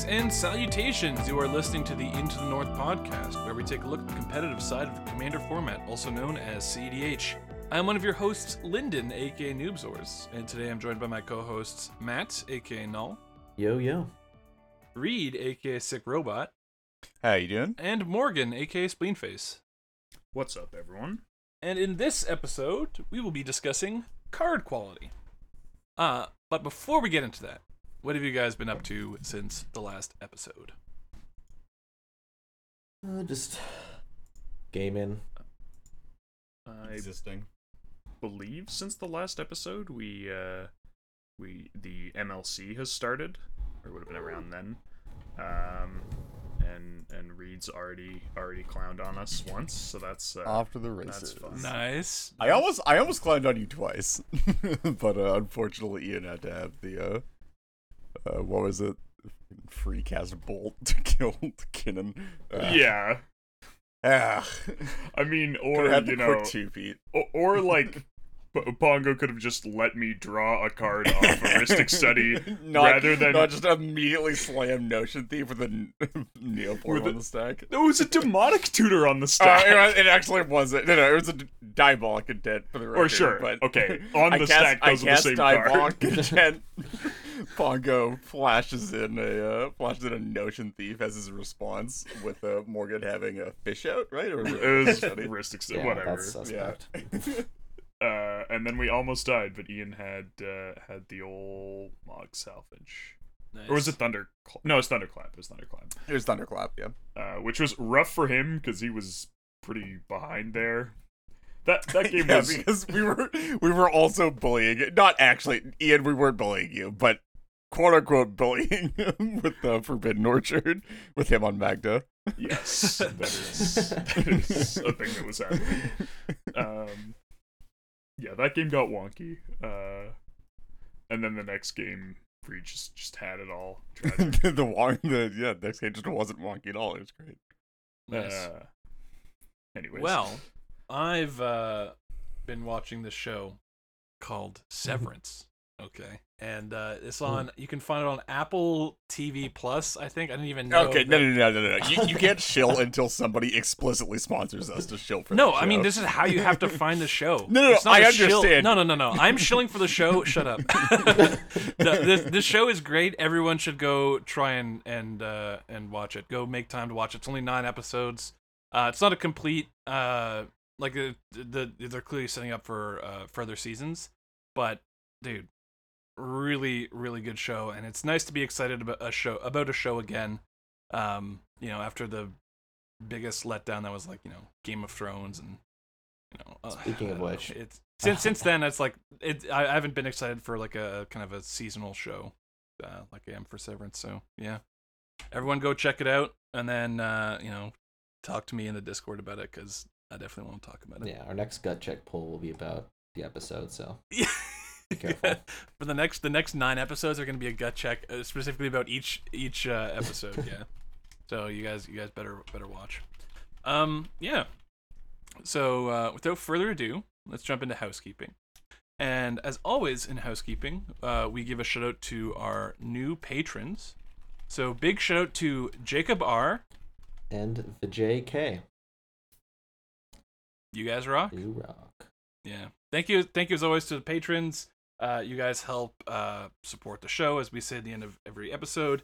Greetings and salutations. You are listening to the Into the North podcast, where we take a look at the competitive side of the Commander format, also known as CDH. I am one of your hosts, Lyndon, aka Noobzors, and today I'm joined by my co-hosts Matt, aka Null, Yo yo. Reed, aka Sick Robot, How you doing? and Morgan, aka Spleenface. What's up, everyone? And in this episode, we will be discussing card quality. Uh, but before we get into that, what have you guys been up to since the last episode? Uh, just gaming. I Existing. believe since the last episode, we uh, we the MLC has started, or would have been around then. Um, and and Reed's already already clowned on us once, so that's uh, Off to the that's races. fun. Nice. I almost I almost climbed on you twice, but uh, unfortunately Ian had to have the uh, uh what was it? Free cast bolt to kill Kinnan. Uh, yeah. Ah. I mean, or you know, two feet. or, or like. P- Pongo could have just let me draw a card off Rhystic Study not, rather than not just immediately slam Notion Thief with a n- Neoform With on the stack. It was a demonic tutor on the Uh, stack. it, it actually wasn't. No, no, it was a diabolic intent for the record. Or sure, but okay, on I the cast, stack I those are the cast same card. diabolic intent. Pongo flashes in a uh, flashes in a Notion Thief as his response, with uh, Morgan having a fish out, right? Or It was Study? Rhystic Yeah, whatever. that's yeah. Suspect. Uh, and then we almost died, but Ian had uh, had the old Mogg Salvage, nice. or was it Thunder? No, it's Thunderclap. It was Thunderclap, It was Thunderclap, yeah. uh, which was rough for him because he was pretty behind there. That that game yeah, was because we were we were also bullying. Not actually, Ian. We weren't bullying you, but quote unquote bullying him with the Forbidden Orchard with him on Magda. yes, that is, that is a thing that was happening. Um, yeah, that game got wonky. Uh, and then the next game, we just just had it all. Tragic. the wong, the yeah, next game just wasn't wonky at all. It was great. Nice. Uh, anyways, Well, I've uh, been watching this show called Severance. Okay, and uh, it's on. You can find it on Apple TV Plus. I think I didn't even know. Okay, that- no, no, no, no, no. no. You, you can't shill until somebody explicitly sponsors us to shill for. No, the I mean this is how you have to find the show. No, no, no, It's not I a shill- understand. No, no, no, no. I'm shilling for the show. Shut up. the, this, this show is great. Everyone should go try and and uh, and watch it. Go make time to watch it. It's only nine episodes. Uh, it's not a complete uh, like the, the they're clearly setting up for uh, further seasons, but dude, really really good show, and it's nice to be excited about a show about a show again. Um, you know, after the biggest letdown that was like you know Game of Thrones and you know. uh, Speaking of don't know. which. it's since since then it's like it. I, I haven't been excited for like a kind of a seasonal show, uh, like I am for Severance. So yeah, everyone go check it out, and then uh, you know talk to me in the Discord about it because I definitely want to talk about it. Yeah, our next gut check poll will be about the episode, so Yeah. Be careful. For the next the next nine episodes are going to be a gut check uh, specifically about each each uh, episode. yeah. So you guys you guys better better watch. Um yeah. So uh, without further ado, let's jump into housekeeping. And as always in housekeeping, uh, we give a shout out to our new patrons. So big shout out to Jacob R. and the JK. You guys rock. You rock. Yeah. Thank you. Thank you as always to the patrons. Uh, you guys help uh, support the show, as we say at the end of every episode.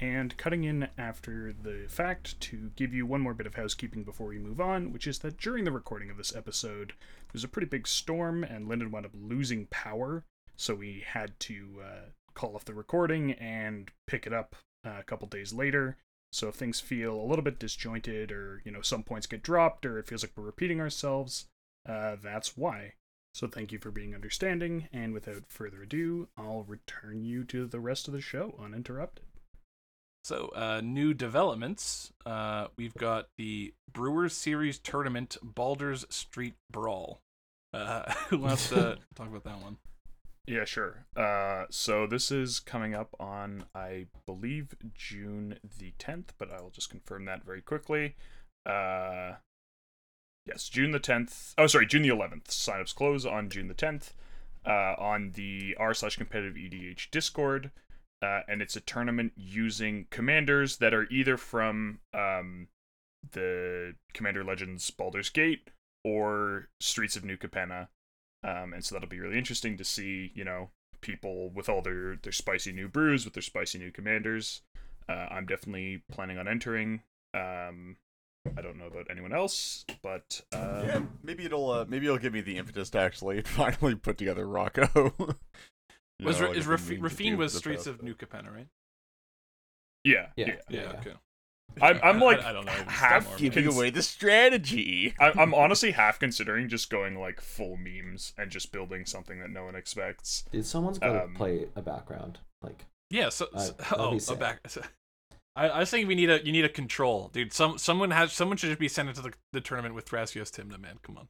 and cutting in after the fact to give you one more bit of housekeeping before we move on, which is that during the recording of this episode, there's a pretty big storm, and Lyndon wound up losing power, so we had to uh, call off the recording and pick it up uh, a couple days later. So if things feel a little bit disjointed, or you know some points get dropped, or it feels like we're repeating ourselves, uh, that's why. So thank you for being understanding, and without further ado, I'll return you to the rest of the show uninterrupted. So, uh, new developments. Uh, we've got the Brewers Series Tournament Baldur's Street Brawl. Uh, who wants to talk about that one? Yeah, sure. Uh, so this is coming up on, I believe, June the 10th, but I will just confirm that very quickly. Uh, yes, June the 10th. Oh, sorry, June the 11th. Signups close on June the 10th uh, on the r slash competitive EDH Discord. uh, and it's a tournament using commanders that are either from um, the Commander Legends Baldur's Gate or Streets of New Capenna. Um, and so that'll be really interesting to see, you know, people with all their their spicy new brews with their spicy new commanders. Uh, I'm definitely planning on entering. Um, I don't know about anyone else, but um, yeah, maybe it'll uh, maybe it'll give me the impetus to actually finally put together Rocco. You was know, like is I've Rafi- Raffine was Streets of New Capenna, right? yeah, Yeah. yeah. Yeah. Yeah. Okay. I'm, I'm like I don't know. half More, giving cons- away the strategy. I, I'm honestly half considering just going like full memes and just building something that no one expects. Dude, someone's got to Um, play a background. Like, Yeah. So, so- that'd oh, a sick. back. I, I was thinking we need a you need a control, dude. Some someone has someone should just be sent into the, the tournament with Thrasios Tymna, man. Come on.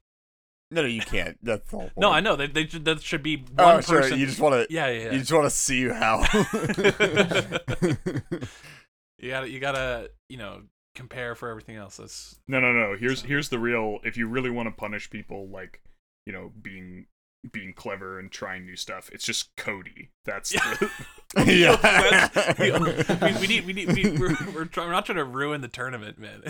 No, no, you can't. That's the whole No. I know they, they that should be oh, one Oh, sure. person. You just want to. yeah, yeah, You just want to see how. You gotta you gotta you know compare for everything else. That's No, no, no. Here's here's the real. If you really want to punish people, like you know, being being clever and trying new stuff, it's just Cody. That's Yeah. the, yeah. we, we, we need we need we, we're we're, try, we're not trying to ruin the tournament, man.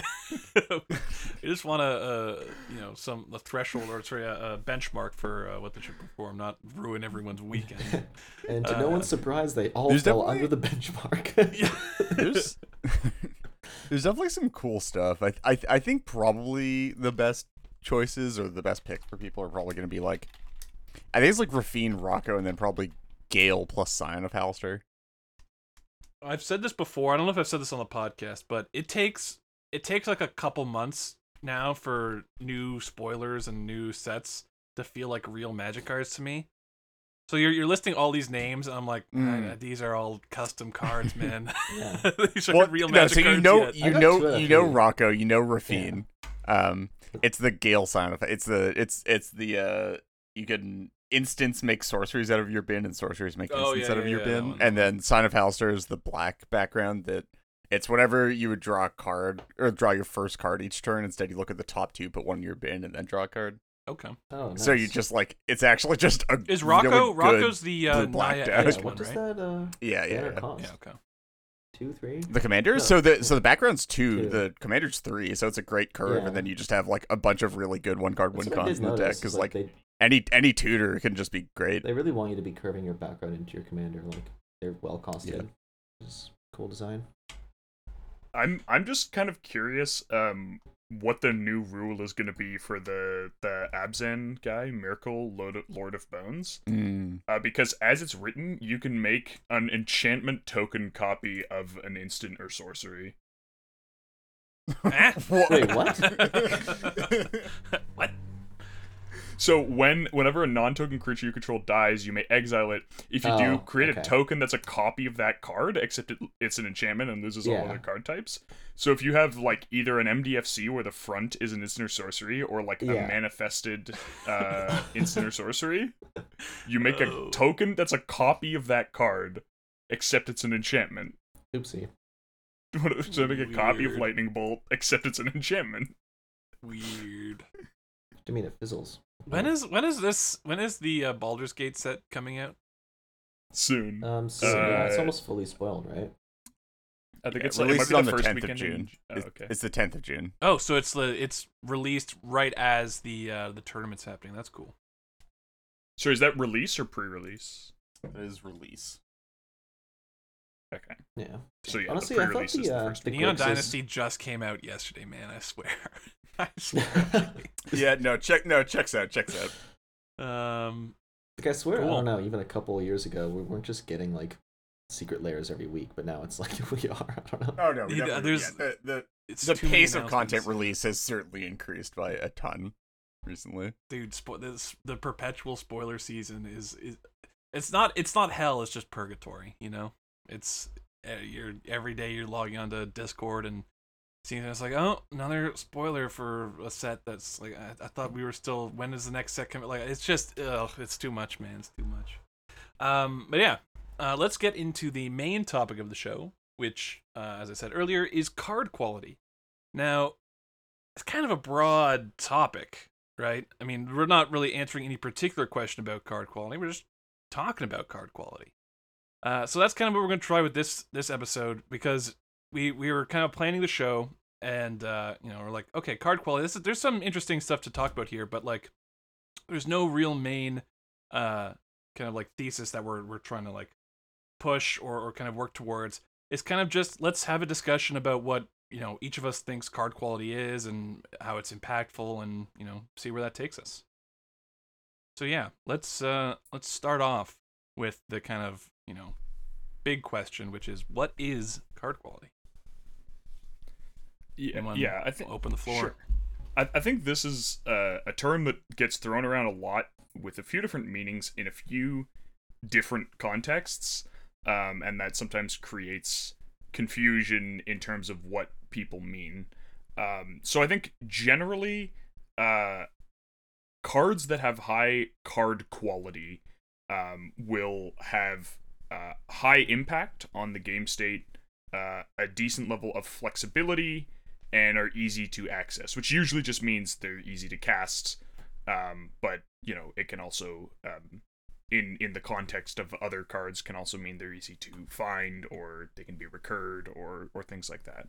we just want a uh, you know some a threshold or sorry a, a benchmark for uh, what they should perform, not ruin everyone's weekend. and to Uh, no one's surprise, they all fell definitely- under the benchmark. Yeah. there's there's definitely some cool stuff. I I I think probably the best choices or the best picks for people are probably going to be like I think it's like Raffine, Rocco, and then probably Gale plus Scion of Halaster. I've said this before. I don't know if I've said this on the podcast, but it takes it takes like a couple months now for new spoilers and new sets to feel like real magic cards to me. So you're you're listing all these names, and I'm like, Mm. "Ah, these are all custom cards, man. These are Well, real no, magic so you cards. know yet. You know two out of you know. Rocco, you know Raffine. Um, it's the Gale Scion of it's the it's it's the uh you can instance make sorceries out of your bin and sorceries make Oh, instants yeah, out of yeah, your yeah, bin, and then Scion of Halaster is the black background that. It's whenever you would draw a card or draw your first card each turn. Instead, you look at the top two, put one in your bin, and then draw a card. okay. oh, So you just like it's actually just a Is really Rocco good- Rocco's the uh, black Naya deck. Yeah, one, what does right? that uh yeah yeah, yeah. Yeah, okay. Two, three? The commanders. No. So the so the background's two. Two. The commander's three. So it's a great curve, Yeah. and then you just have like a bunch of really good one card win That's what I cons in the deck because is, like, they any any tutor can just be great. they really want you to be curving your background into your commander. Like they're well costed. It's cool design. I'm I'm just kind of curious um what the new rule is going to be for the the Abzan guy, Myrkul Lord of, Lord of Bones. Mm. Uh, because as it's written, you can make an enchantment token copy of an instant or sorcery. Wait, what? what? So when whenever a non-token creature you control dies, you may exile it. If you do, Oh, create a token that's a copy of that card, except it, it's an enchantment and loses all Yeah. other card types. So if you have like either an MDFC where the front is an instant or sorcery, or like Yeah. a manifested uh, instant or sorcery, you make a Oh. token that's a copy of that card, except it's an enchantment. Oopsie. so make a copy of lightning bolt, except it's an enchantment. Weird. I mean, it fizzles. When is when is this when is the uh, Baldur's Gate set coming out? Soon, Um, so yeah, it's Uh, almost fully spoiled, right? I think Yeah, it's like, it might released the on the 10th of weekend in- June. Oh, okay. it's the tenth of June. Oh, so it's the it's released right as the uh, the tournament's happening. That's cool. So is that release or pre-release? It is release. Okay. Yeah. So yeah, Honestly, the I thought pre-release is the, the uh, first. the Neon Grixis- Dynasty just came out yesterday, man. I swear. I swear. yeah, no, check no, checks out, checks out. um, Like I swear, I don't know. Even a couple of years ago, we weren't just getting like secret layers every week, but now it's like we are. I don't know. Oh no, Yeah, we definitely- there's- yeah, the the, it's the pace of content release has certainly increased by a ton recently. dude. Spo- this, the perpetual spoiler season is is it's not it's not hell. It's just purgatory. You know, it's uh, you're every day you're logging onto Discord and seeing it's like oh another spoiler for a set that's like I, I thought we were still when is the next set coming? Like it's just ugh, it's too much, man. It's too much. Um, but yeah, uh, let's get into the main topic of the show, which, uh, as I said earlier, is card quality. Now, it's kind of a broad topic, right? I mean, we're not really answering any particular question about card quality. We're just talking about card quality. Uh, so that's kind of what we're gonna try with this this episode because we we were kind of planning the show and uh, you know we're like okay card quality. This is, there's some interesting stuff to talk about here, but like there's no real main uh kind of like thesis that we're we're trying to like push or or kind of work towards. It's kind of just let's have a discussion about what you know each of us thinks card quality is and how it's impactful and you know see where that takes us so yeah let's uh let's start off with the kind of you know big question which is what is card quality Yeah, yeah I think open the floor Sure. I, I think this is uh, a term that gets thrown around a lot with a few different meanings in a few different contexts, um, and that sometimes creates confusion in terms of what people mean. Um, so I think generally, uh, cards that have high card quality um, will have uh, high impact on the game state, uh, a decent level of flexibility, and are easy to access, which usually just means they're easy to cast. Um, but you know, it can also, um, in in the context of other cards, can also mean they're easy to find, or they can be recurred, or or things like that.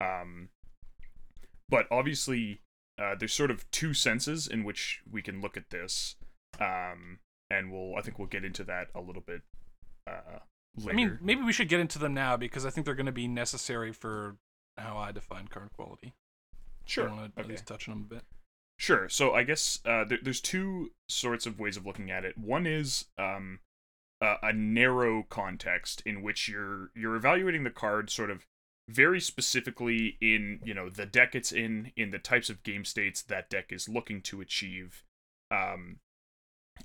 Um, but obviously, uh, there's sort of two senses in which we can look at this, um, and we'll I think we'll get into that a little bit uh, later. i mean maybe we should get into them now because i think they're going to be necessary for how i define card quality sure. want to at least touch on them a bit Sure. So I guess uh, there, there's two sorts of ways of looking at it. One is um, a, a narrow context in which you're you're evaluating the card sort of very specifically in you know the deck it's in, in the types of game states that deck is looking to achieve, um,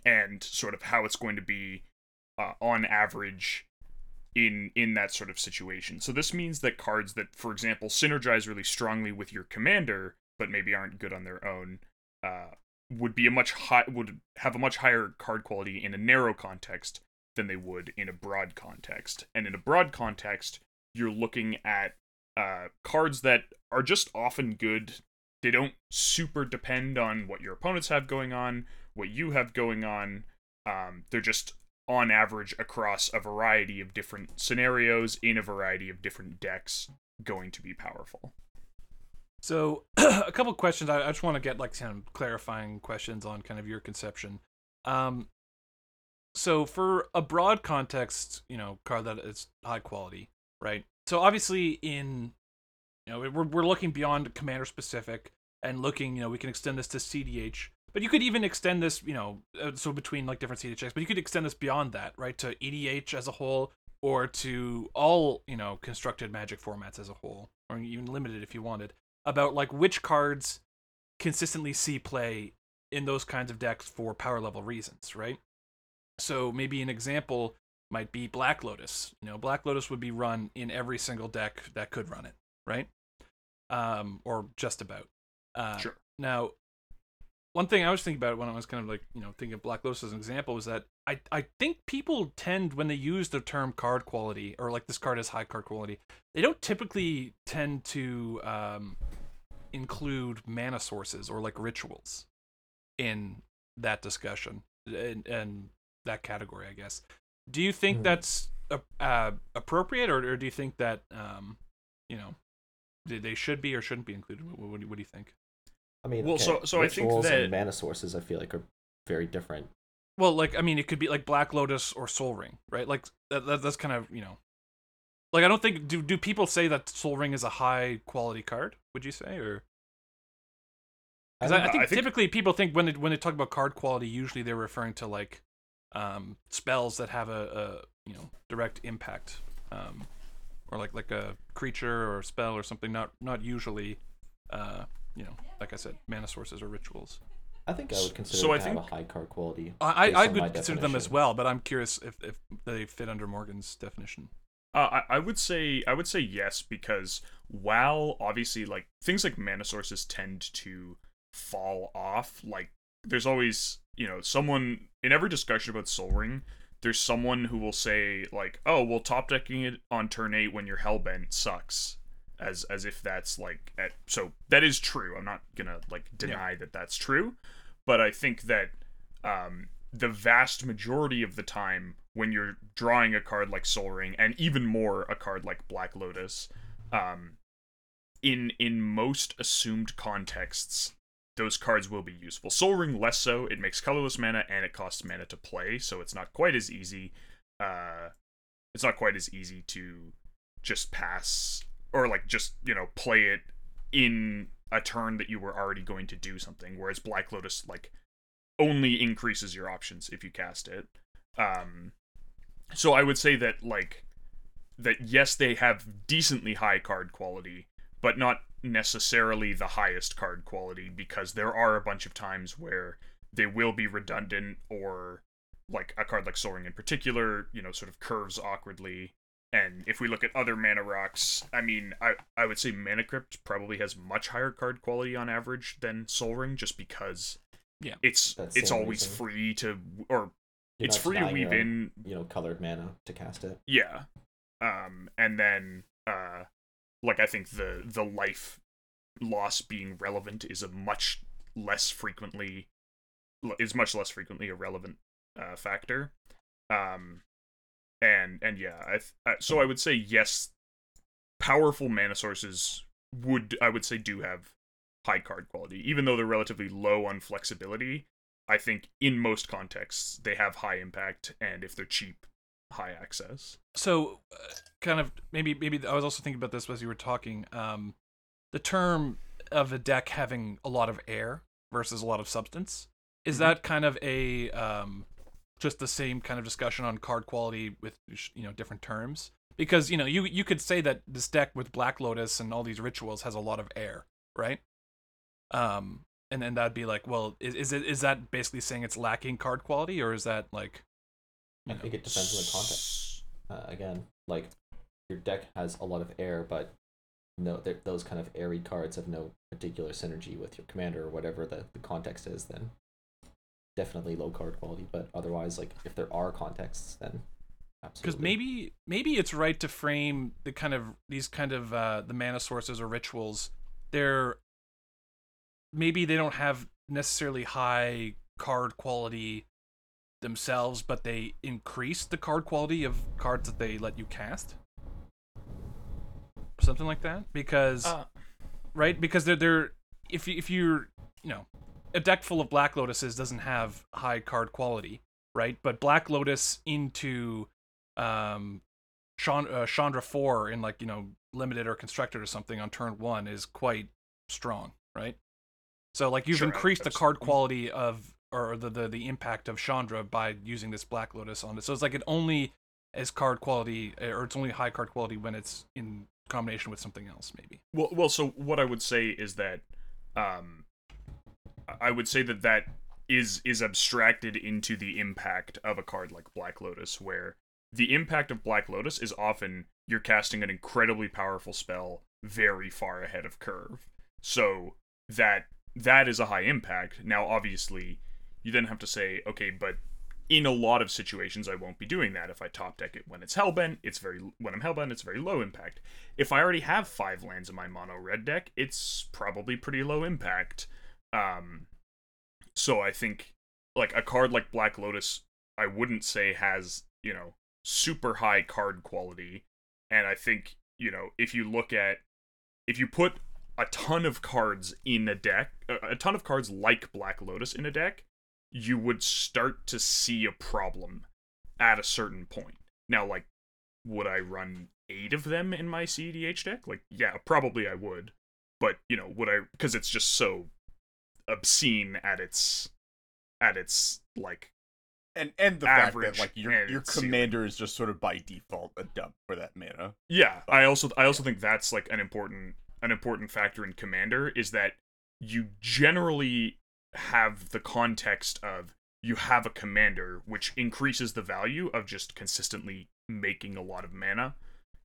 and sort of how it's going to be uh, on average in in that sort of situation. So this means that cards that, for example, synergize really strongly with your commander, but maybe aren't good on their own, uh, would be a much high would have a much higher card quality in a narrow context than they would in a broad context. And in a broad context, you're looking at uh, cards that are just often good. They don't super depend on what your opponents have going on, what you have going on. Um, they're just on average across a variety of different scenarios in a variety of different decks going to be powerful. So, a couple questions. I, I just want to get like some clarifying questions on kind of your conception. Um, so for a broad context, you know, card that is high quality, right? So obviously, in you know, we're we're looking beyond commander specific and looking, you know, we can extend this to CDH, but you could even extend this, you know, uh, so between like different CDHs, but you could extend this beyond that, right, to EDH as a whole, or to all, you know, constructed Magic formats as a whole, or even limited if you wanted about like which cards consistently see play in those kinds of decks for power level reasons, right? So maybe an example might be Black Lotus. You know, Black Lotus would be run in every single deck that could run it, right? Um, or just about. Uh, Sure. Now, one thing I was thinking about when I was kind of like, you know, thinking of Black Lotus as an example was that I, I think people tend, when they use the term card quality, or like this card has high card quality, they don't typically tend to um, include mana sources or like rituals in that discussion and, and that category, I guess. Do you think Hmm. that's uh, uh, appropriate, or, or do you think that um, you know they they should be or shouldn't be included? What, what, do you- what do you think? I mean, Well, okay, so- so I think that- and mana sources, I feel like are very different. Well, like I mean, it could be like Black Lotus or Sol Ring, right? Like that, that that's kind of you know, like I don't think do do people say that Sol Ring is a high quality card? Would you say or? Because I, I, think I think- typically people think when they when they talk about card quality, usually they're referring to like um, spells that have a, a you know direct impact, um, or like like a creature or a spell or something. Not not usually, uh, you know, like I said, mana sources or rituals. I think I would consider so it I to have think- a high card quality. I I, I would my consider them as well, but I'm curious if if they fit under Morgan's definition. Uh, I, I would say I would say yes because while obviously like things like mana sources tend to fall off, like there's always you know someone in every discussion about Sol Ring, there's someone who will say like, oh well, top decking it on turn eight when you're hellbent sucks, as as if that's like at, so that is true. I'm not gonna like deny that that's true, but I think that um the vast majority of the time when you're drawing a card like Sol Ring and even more a card like Black Lotus, um, in in most assumed contexts, those cards will be useful. Sol Ring less so. It makes colorless mana and it costs mana to play, so it's not quite as easy. Uh, it's not quite as easy to just pass or like just you know play it in a turn that you were already going to do something. Whereas Black Lotus like only increases your options if you cast it. Um, so I would say that like that yes they have decently high card quality, but not necessarily the highest card quality because there are a bunch of times where they will be redundant or like a card like Sol Ring in particular, you know, sort of curves awkwardly. And if we look at other mana rocks, I mean, I, I would say Mana Crypt probably has much higher card quality on average than Sol Ring, just because Yeah. it's That's it's always reason. free to or You're it's free to weave your own, in you know, colored mana to cast it. yeah. Um and then uh like I think the the life loss being relevant is a much less frequently is much less frequently a relevant uh factor. Um and and yeah, I th- uh, so I would say yes powerful mana sources would I would say do have high card quality even though they're relatively low on flexibility. I think in most contexts they have high impact and if they're cheap high access. so uh, kind of maybe maybe I was also thinking about this as you were talking. Um, the term of a deck having a lot of air versus a lot of substance is Mhm. that kind of a um, just the same kind of discussion on card quality with you know different terms? Because you know you you could say that this deck with Black Lotus and all these rituals has a lot of air, right? Um, and then that'd be like, well, is, is it is that basically saying it's lacking card quality, or is that like? I know, think it depends on the context. Uh, again, like your deck has a lot of air, but no, those kind of airy cards have no particular synergy with your commander or whatever the, the context is. Then definitely low card quality. But otherwise, like if there are contexts, then absolutely. because maybe maybe it's right to frame the kind of these kind of uh, the mana sources or rituals they're maybe they don't have necessarily high card quality themselves but they increase the card quality of cards that they let you cast something like that because Uh, right? Because they're they're if you, if you're you know a deck full of Black Lotuses doesn't have high card quality, right? But Black Lotus into um Chan- uh, Chandra four in like you know limited or constructed or something on turn one is quite strong, right? So like you've Sure, increased the card quality of or the, the the impact of Chandra by using this Black Lotus on it. So it's like it only is card quality or it's only high card quality when it's in combination with something else, maybe. Well, well. So what I would say is that, um, I would say that that is is abstracted into the impact of a card like Black Lotus, where the impact of Black Lotus is often you're casting an incredibly powerful spell very far ahead of curve. So that that is a high impact. Now, obviously, you then have to say, okay, but in a lot of situations, I won't be doing that. If I top deck it when it's hellbent, it's very when I'm hellbent, it's very low impact. If I already have five lands in my mono red deck, it's probably pretty low impact. Um, so I think like a card like Black Lotus, I wouldn't say has you know super high card quality, and I think you know if you look at if you put a ton of cards in a deck, a ton of cards like Black Lotus in a deck, you would start to see a problem at a certain point. Now, like, would I run eight of them in my CEDH deck? Like, yeah, probably I would. But you know, would I? Because it's just so obscene at its at its like And and the fact that like your your ceiling. commander is just sort of by default a dump for that mana. Yeah, oh, I also I also think that's like an important an important factor in Commander is that you generally have the context of you have a commander which increases the value of just consistently making a lot of mana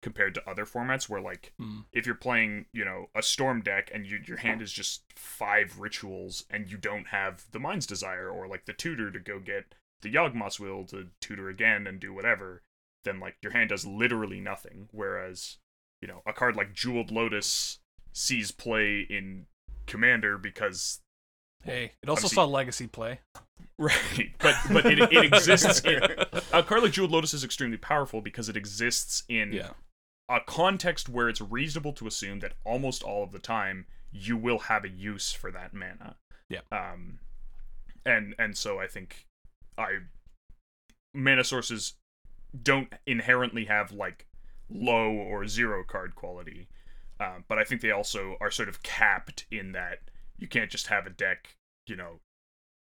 compared to other formats where like Hmm. if you're playing, you know, a storm deck and you, your hand is just five rituals and you don't have the Mind's Desire or like the tutor to go get the Yawgmoth's Will to tutor again and do whatever, then like your hand does literally nothing. Whereas, you know, a card like Jeweled Lotus sees play in Commander because Hey, it also Obviously- saw legacy play. Right, but but it, it exists. In, a card like Jeweled Lotus is extremely powerful because it exists in Yeah. A context where it's reasonable to assume that almost all of the time you will have a use for that mana. Yeah. Um, and and so I think I mana sources don't inherently have like low or zero card quality, um, but I think they also are sort of capped in that you can't just have a deck, you know,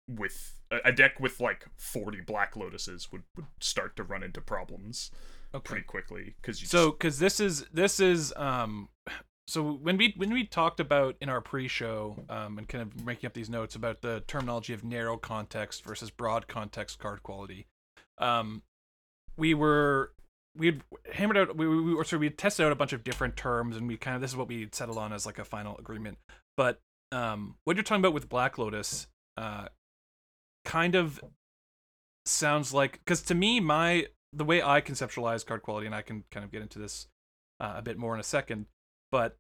with a, a deck with like 40 black lotuses would, would start to run into problems pretty quickly because you So, because this is this is um, so when we when we talked about in our pre-show um, and kind of making up these notes about the terminology of narrow context versus broad context card quality, um, we were we'd hammered out we we were sorry we tested out a bunch of different terms and we kind of this is what we settled on as like a final agreement. But um, what you're talking about with Black Lotus, uh, kind of sounds like because to me my the way I conceptualize card quality, and I can kind of get into this uh, a bit more in a second, but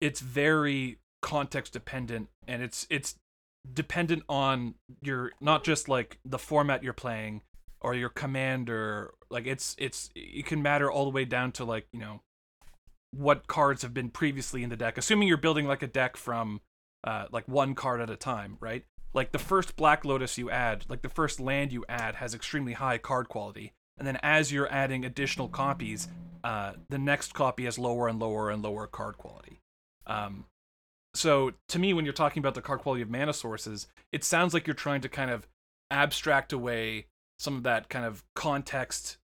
it's very context dependent, and it's it's dependent on your not just like the format you're playing or your commander. Like it's it's it can matter all the way down to like you know what cards have been previously in the deck, assuming you're building like a deck from uh, like one card at a time, right? Like the first Black Lotus you add, like the first land you add has extremely high card quality, and then as you're adding additional copies, uh, the next copy has lower and lower and lower card quality. Um, so to me, when you're talking about the card quality of mana sources, it sounds like you're trying to kind of abstract away some of that kind of context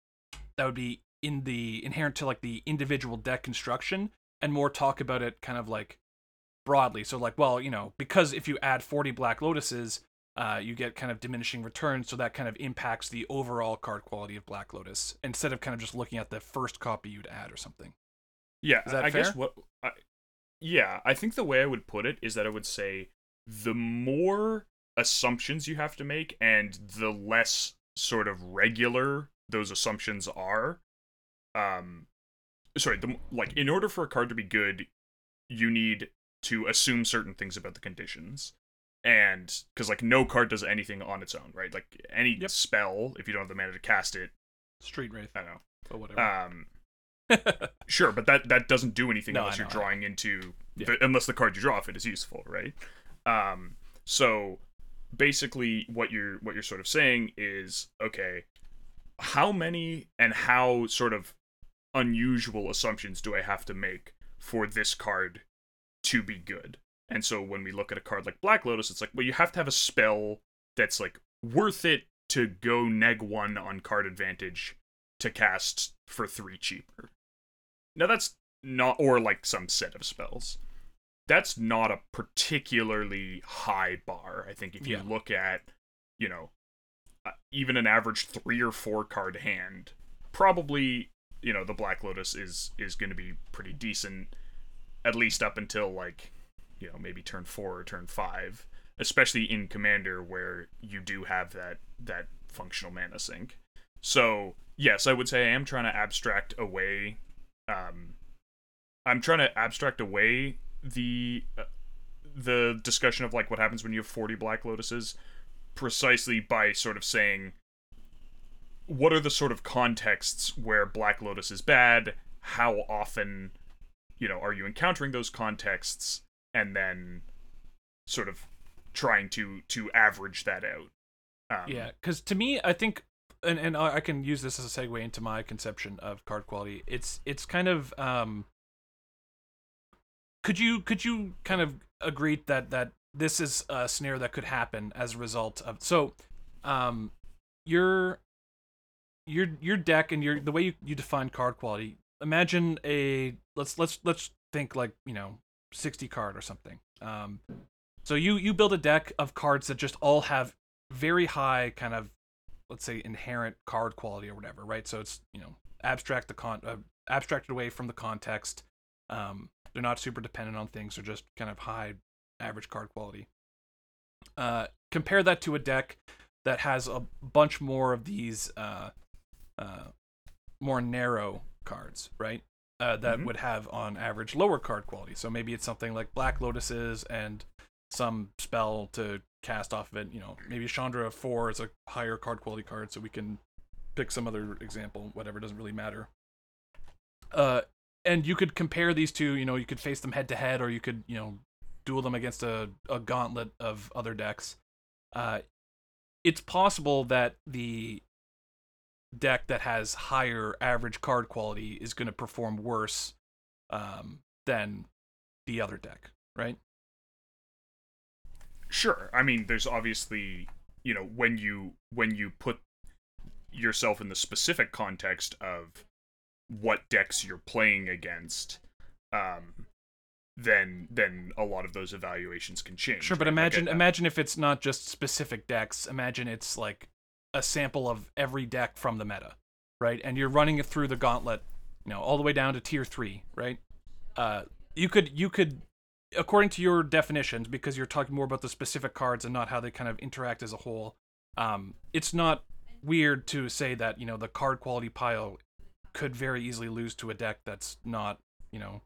that would be in the inherent to like the individual deck construction and more talk about it kind of like broadly. So like, well, you know, because if you add 40 Black Lotuses, uh, you get kind of diminishing returns, so that kind of impacts the overall card quality of Black Lotus instead of kind of just looking at the first copy you'd add or something. Yeah, Is that I guess what. I, yeah, I think the way I would put it is that I would say the more assumptions you have to make, and the less sort of regular those assumptions are. Um, sorry, the like in order for a card to be good, you need to assume certain things about the conditions. And because like no card does anything on its own, right? Like any Yep. spell, if you don't have the mana to cast it, Street Wraith, I don't know. but whatever. Um, Sure, but that that doesn't do anything No, unless you're drawing into Yeah. the, unless the card you draw off it is useful, right? Um, so basically, what you're what you're sort of saying is okay, how many and how sort of unusual assumptions do I have to make for this card to be good? And so when we look at a card like Black Lotus, it's like, well, you have to have a spell that's like worth it to go neg one on card advantage to cast for three cheaper. Now that's not, or like some set of spells. That's not a particularly high bar. I think if you Yeah. look at, you know, uh, even an average three or four card hand, probably you know the Black Lotus is is going to be pretty decent, at least up until like, you know, maybe turn four or turn five, especially in Commander where you do have that that functional mana sink. So yes, I would say I am trying to abstract away. Um, I'm trying to abstract away the uh, the discussion of like what happens when you have 40 Black Lotuses, precisely by sort of saying what are the sort of contexts where Black Lotus is bad? How often, you know, are you encountering those contexts? And then sort of trying to to average that out. Um, yeah, because to me, I think, and and I can use this as a segue into my conception of card quality. It's it's kind of um. Could you could you kind of agree that that this is a scenario that could happen as a result of so, um, your your your deck and your the way you, you define card quality. Imagine a let's let's let's think like you know sixty card or something. Um, so you you build a deck of cards that just all have very high kind of let's say inherent card quality or whatever, right? So it's you know abstract the con uh, abstracted away from the context. Um, they're not super dependent on things; they're just kind of high average card quality. Uh, compare that to a deck that has a bunch more of these uh, uh, more narrow cards, right? Uh, that Mhm. would have on average lower card quality. So maybe it's something like Black Lotuses and some spell to cast off of it. You know, maybe Chandra four is a higher card quality card, so we can pick some other example. Whatever doesn't really matter. Uh, and you could compare these two. You know, you could face them head to head, or you could you know duel them against a, a gauntlet of other decks. Uh, it's possible that the deck that has higher average card quality is going to perform worse um, than the other deck, right? Sure. I mean, there's obviously, you know, when you when you put yourself in the specific context of what decks you're playing against, um, then then a lot of those evaluations can change. Sure, but like, imagine imagine if it's not just specific decks. Imagine it's like a sample of every deck from the meta, right? And you're running it through the gauntlet, you know, all the way down to tier three, right? Uh, you could you could, according to your definitions, because you're talking more about the specific cards and not how they kind of interact as a whole. Um, it's not weird to say that you know the card quality pile could very easily lose to a deck that's not you know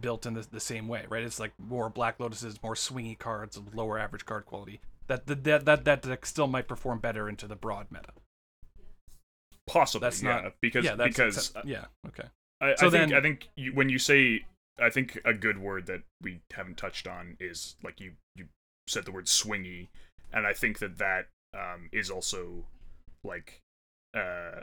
built in the, the same way, right? It's like more Black Lotuses, more swingy cards, of lower average card quality. That that that that deck still might perform better into the broad meta. possibly That's yeah, not because yeah, that's because yeah, okay. I, So I think then- I think you, when you say I think a good word that we haven't touched on is like you you said the word swingy, and I think that that um, is also like uh,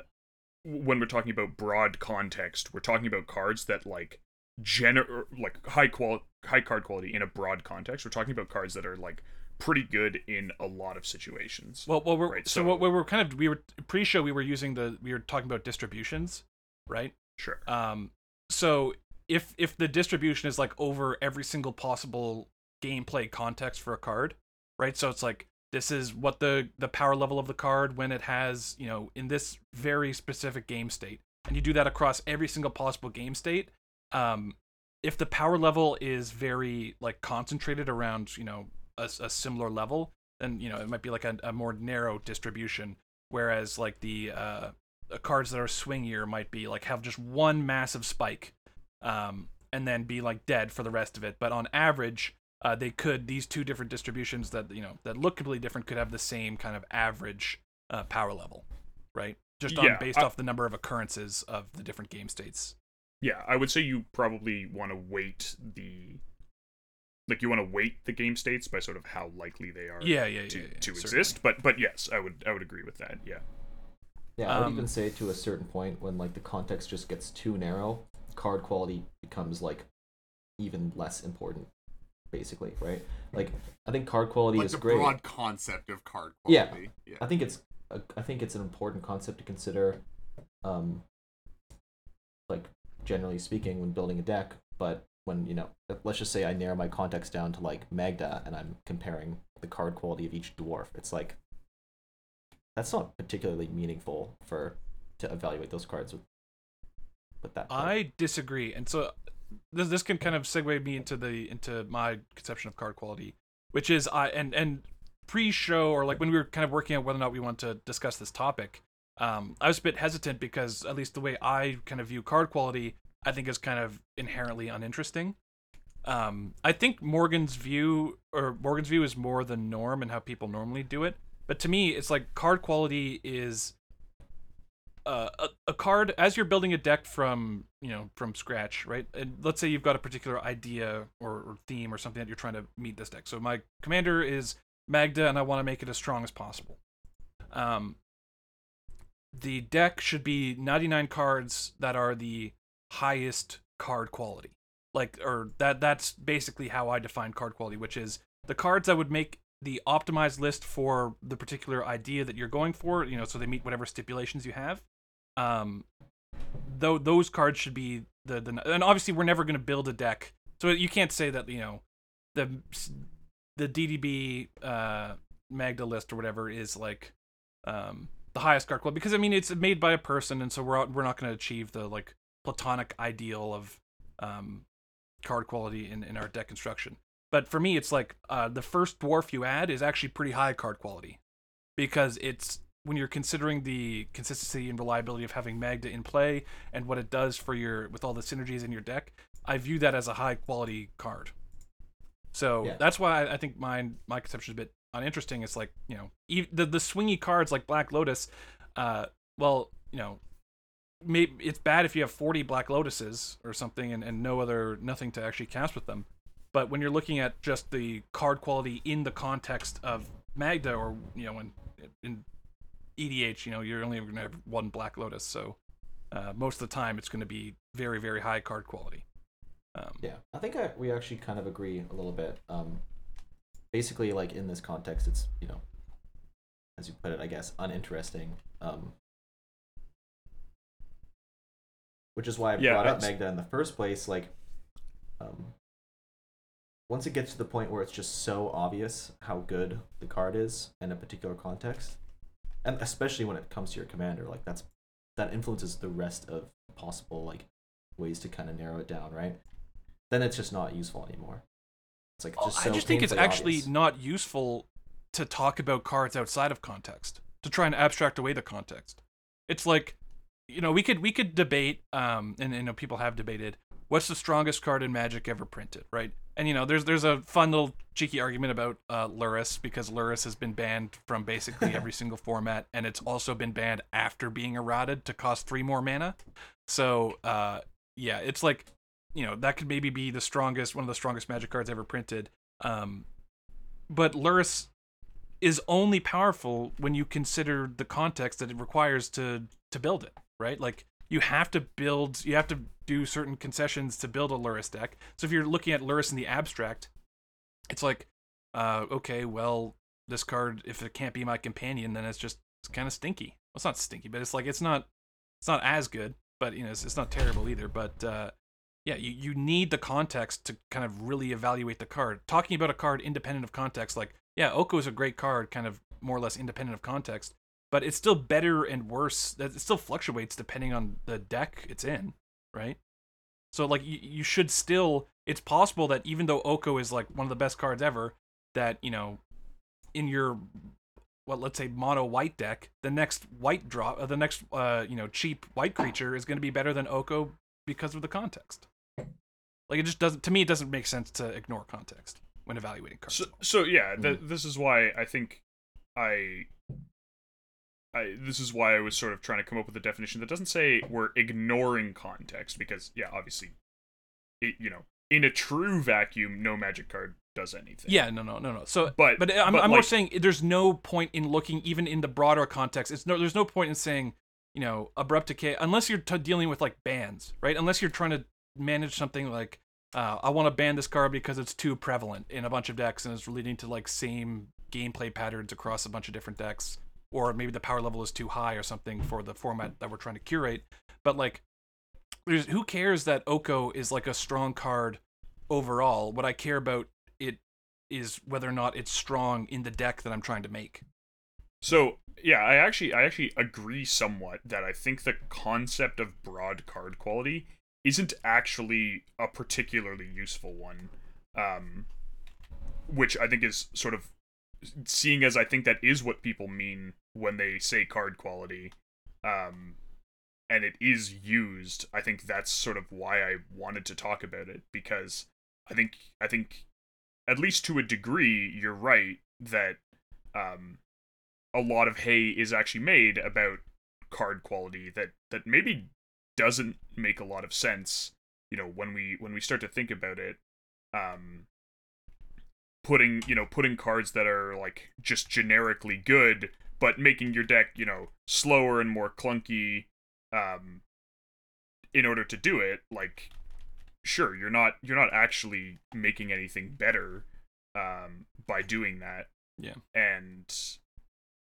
when we're talking about broad context, we're talking about cards that like gener like high qual high card quality in a broad context. We're talking about cards that are like pretty good in a lot of situations. Well, well, we're Right, so, so- what we were kind of we were pre-show we were using the we were talking about distributions, right? sure. Um, so if if the distribution is like over every single possible gameplay context for a card, right? So it's like this is what the the power level of the card when it has you know in this very specific game state, and you do that across every single possible game state. Um, if the power level is very like concentrated around you know a, a similar level, then you know it might be like a, a more narrow distribution. Whereas like the uh, uh, cards that are swingier might be like have just one massive spike um, and then be like dead for the rest of it. But on average uh, they could these two different distributions that you know that look completely different could have the same kind of average uh, power level right? Just on Yeah, based I- off the number of occurrences of the different game states. Yeah, I would say you probably want to weight the like you want to weight the game states by sort of how likely they are yeah yeah yeah, to, yeah, to certainly. exist. But but yes, I would I would agree with that. Yeah. Yeah, I would Um, even say to a certain point when like the context just gets too narrow, card quality becomes like even less important, basically, right? Like I think card quality like is the great. broad concept of card Yeah. quality. Yeah. I think it's a, I think it's an important concept to consider, um, like generally speaking when building a deck. But when you know, let's just say I narrow my context down to like Magda, and I'm comparing the card quality of each dwarf. It's like that's not particularly meaningful for to evaluate those cards with with that. type. I disagree, and so this this can kind of segue me into the into my conception of card quality, which is I and and pre-show or like when we were kind of working out whether or not we want to discuss this topic, um, I was a bit hesitant because at least the way I kind of view card quality, I think is kind of inherently uninteresting. Um, I think Morgan's view or Morgan's view is more the norm and how people normally do it. But to me, it's like card quality is uh, a, a card as you're building a deck from you know from scratch right and let's say you've got a particular idea or, or theme or something that you're trying to meet this deck so my commander is magda and i want to make it as strong as possible um the deck should be 99 cards that are the highest card quality. Like or that that's basically how i define card quality which is the cards that would make the optimized list for the particular idea that you're going for you know so they meet whatever stipulations you have. Um though those cards should be the the and obviously we're never going to build a deck. So you can't say that you know the the ddb uh magda list or whatever is like um the highest card quality because i mean it's made by a person and so we're we're not going to achieve the like platonic ideal of um card quality in in our deck construction but for me it's like uh the first dwarf you add is actually pretty high card quality because it's when you're considering the consistency and reliability of having Magda in play and what it does for your with all the synergies in your deck, I view that as a high quality card. So Yeah. that's why I- think mine my conception is a bit uninteresting. It's like you know the the swingy cards like Black Lotus. Uh, well, you know, maybe it's bad if you have 40 Black Lotuses or something and, and no other nothing to actually cast with them. But when you're looking at just the card quality in the context of Magda or you know in in EDH, you know, you're only going to have one Black Lotus, so uh, most of the time it's going to be very very high card quality. Um, Yeah, I think I, we actually kind of agree a little bit. Um, basically, like in this context, it's you know, as you put it, I guess uninteresting. Um, which is why I Yeah, brought up Magda in the first place. Like, um, once it gets to the point where it's just so obvious how good the card is in a particular context, and especially when it comes to your commander, like that's that influences the rest of possible like ways to kind of narrow it down, right? Then it's just not useful anymore. It's like Oh, just so I just think it's actually obvious. not useful to talk about cards outside of context to try and abstract away the context. It's like, you know, we could we could debate, um, and you know, people have debated what's the strongest card in Magic ever printed, right? And you know, there's there's a fun little cheeky argument about uh, Lurrus because Lurrus has been banned from basically every single format, and it's also been banned after being eroded to cost three more mana. So, uh, yeah, it's like you know that could maybe be the strongest one of the strongest magic cards ever printed um but Lurrus is only powerful when you consider the context that it requires to to build it right? Like you have to build you have to do certain concessions to build a Lurrus deck. So if you're looking at Lurrus in the abstract it's like uh okay well this card if it can't be my companion then it's just it's kind of stinky. Well, it's not stinky but it's like it's not it's not as good but you know it's, it's not terrible either. But uh yeah, you, you need the context to kind of really evaluate the card. Talking about a card independent of context, like, yeah, Oko is a great card, kind of more or less independent of context, but it's still better and worse. It still fluctuates depending on the deck it's in, right? So, like, you, you should still, it's possible that even though Oko is like one of the best cards ever, that, you know, in your, what, let's say mono white deck, the next white drop, uh, the next, uh, you know, cheap white creature is going to be better than Oko because of the context. Like it just doesn't to me it doesn't make sense to ignore context when evaluating cards. So, so yeah, th- this is why I think I, I this is why I was sort of trying to come up with a definition that doesn't say we're ignoring context because yeah, obviously, it you know in a true vacuum, no magic card does anything. yeah, no, no, no, no. So, But- but I'm, but, I'm more saying there's no point in looking even in the broader context. It's no, there's no point in saying you know abrupt decay unless you're t- dealing with like bans, right? Unless you're trying to manage something like uh, I want to ban this card because it's too prevalent in a bunch of decks and it's leading to like same gameplay patterns across a bunch of different decks, or maybe the power level is too high or something for the format that we're trying to curate. But like, who cares that Oko is like a strong card overall? What I care about it is whether or not it's strong in the deck that I'm trying to make. So yeah, I actually I actually agree somewhat that I think the concept of broad card quality isn't actually a particularly useful one. Um which I think is sort of seeing as I think that is what people mean when they say card quality. Um and it is used. I think that's sort of why I wanted to talk about it because I think I think at least to a degree you're right that um a lot of hay is actually made about card quality that that maybe doesn't make a lot of sense you know when we when we start to think about it um putting you know putting cards that are like just generically good but making your deck you know slower and more clunky um in order to do it like sure you're not you're not actually making anything better um by doing that Yeah. and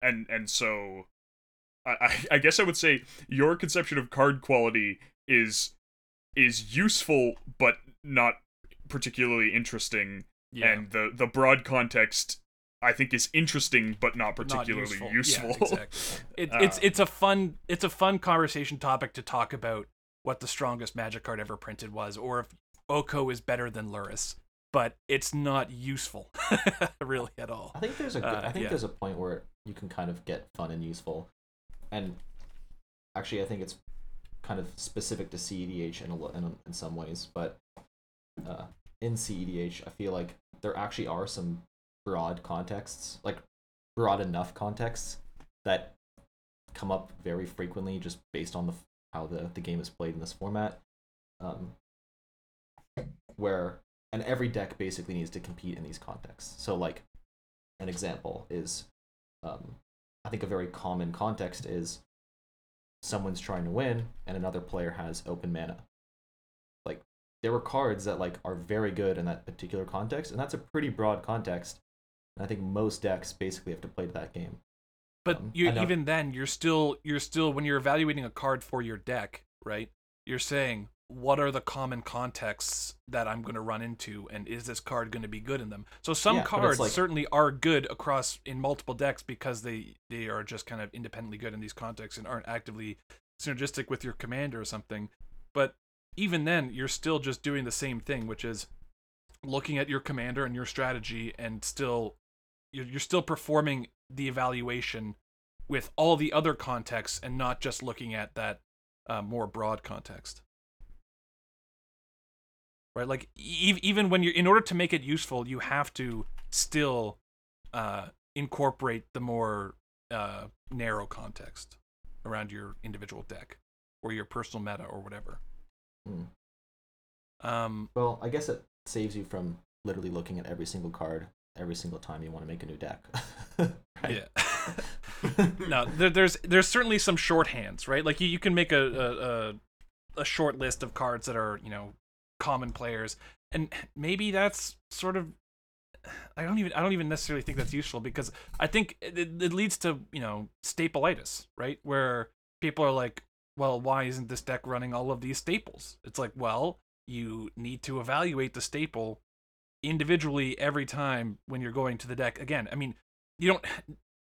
and and so I, I I guess I would say your conception of card quality is is useful but not particularly interesting Yeah. and the the broad context I think is interesting but not not particularly Yeah, useful. exactly. It, it's Um, it's a fun it's a fun conversation topic to talk about what the strongest magic card ever printed was, or if Oko is better than Lurrus. But it's not useful, really at all. I think there's a good, Uh, I think yeah. there's a point where you can kind of get fun and useful, and actually I think it's kind of specific to CEDH in a, lo- in, in some ways, but uh, in CEDH I feel like there actually are some broad contexts, like broad enough contexts that come up very frequently just based on the how the, the game is played in this format. Um, where and every deck basically needs to compete in these contexts. So like an example is um, I think a very common context is someone's trying to win and another player has open mana. Like there were cards that like are very good in that particular context, and that's a pretty broad context. And I think most decks basically have to play to that game. But Um, you even then you're still you're still when you're evaluating a card for your deck, right? You're saying what are the common contexts that I'm going to run into and is this card going to be good in them? So some Yeah, cards like- certainly are good across in multiple decks because they they are just kind of independently good in these contexts and aren't actively synergistic with your commander or something. But even then you're still just doing the same thing, which is looking at your commander and your strategy and still you're, you're still performing the evaluation with all the other contexts and not just looking at that uh, more broad context. Right? Like e- even when you're in order to make it useful you have to still uh, incorporate the more uh, narrow context around your individual deck or your personal meta or whatever. Hmm. um Well, I guess it saves you from literally looking at every single card every single time you want to make a new deck. yeah. No there, there's there's certainly some shorthands right? Like you, you can make a, a a short list of cards that are you know common players. And maybe that's sort of i don't even i don't even necessarily think that's useful because i think it it leads to you know stapleitis right? Where people are like well why isn't this deck running all of these staples? It's like well you need to evaluate the staple individually every time when you're going to the deck again i mean you don't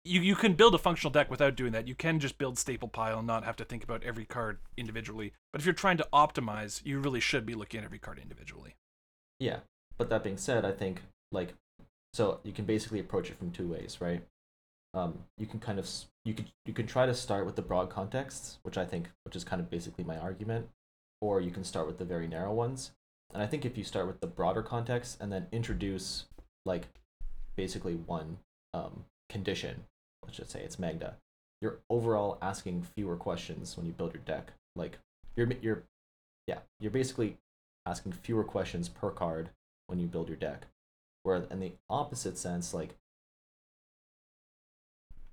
you, you can build a functional deck without doing that. You can just build staple pile and not have to think about every card individually. But if you're trying to optimize, you really should be looking at every card individually. Yeah, but that being said, I think like so you can basically approach it from two ways, right? Um, you can kind of you could you can try to start with the broad contexts, which I think which is kind of basically my argument, or you can start with the very narrow ones. And I think if you start with the broader context and then introduce like basically one um, condition, let's just say it's Magda, you're overall asking fewer questions when you build your deck. Like you're you're yeah, you're basically asking fewer questions per card when you build your deck. Where in the opposite sense, like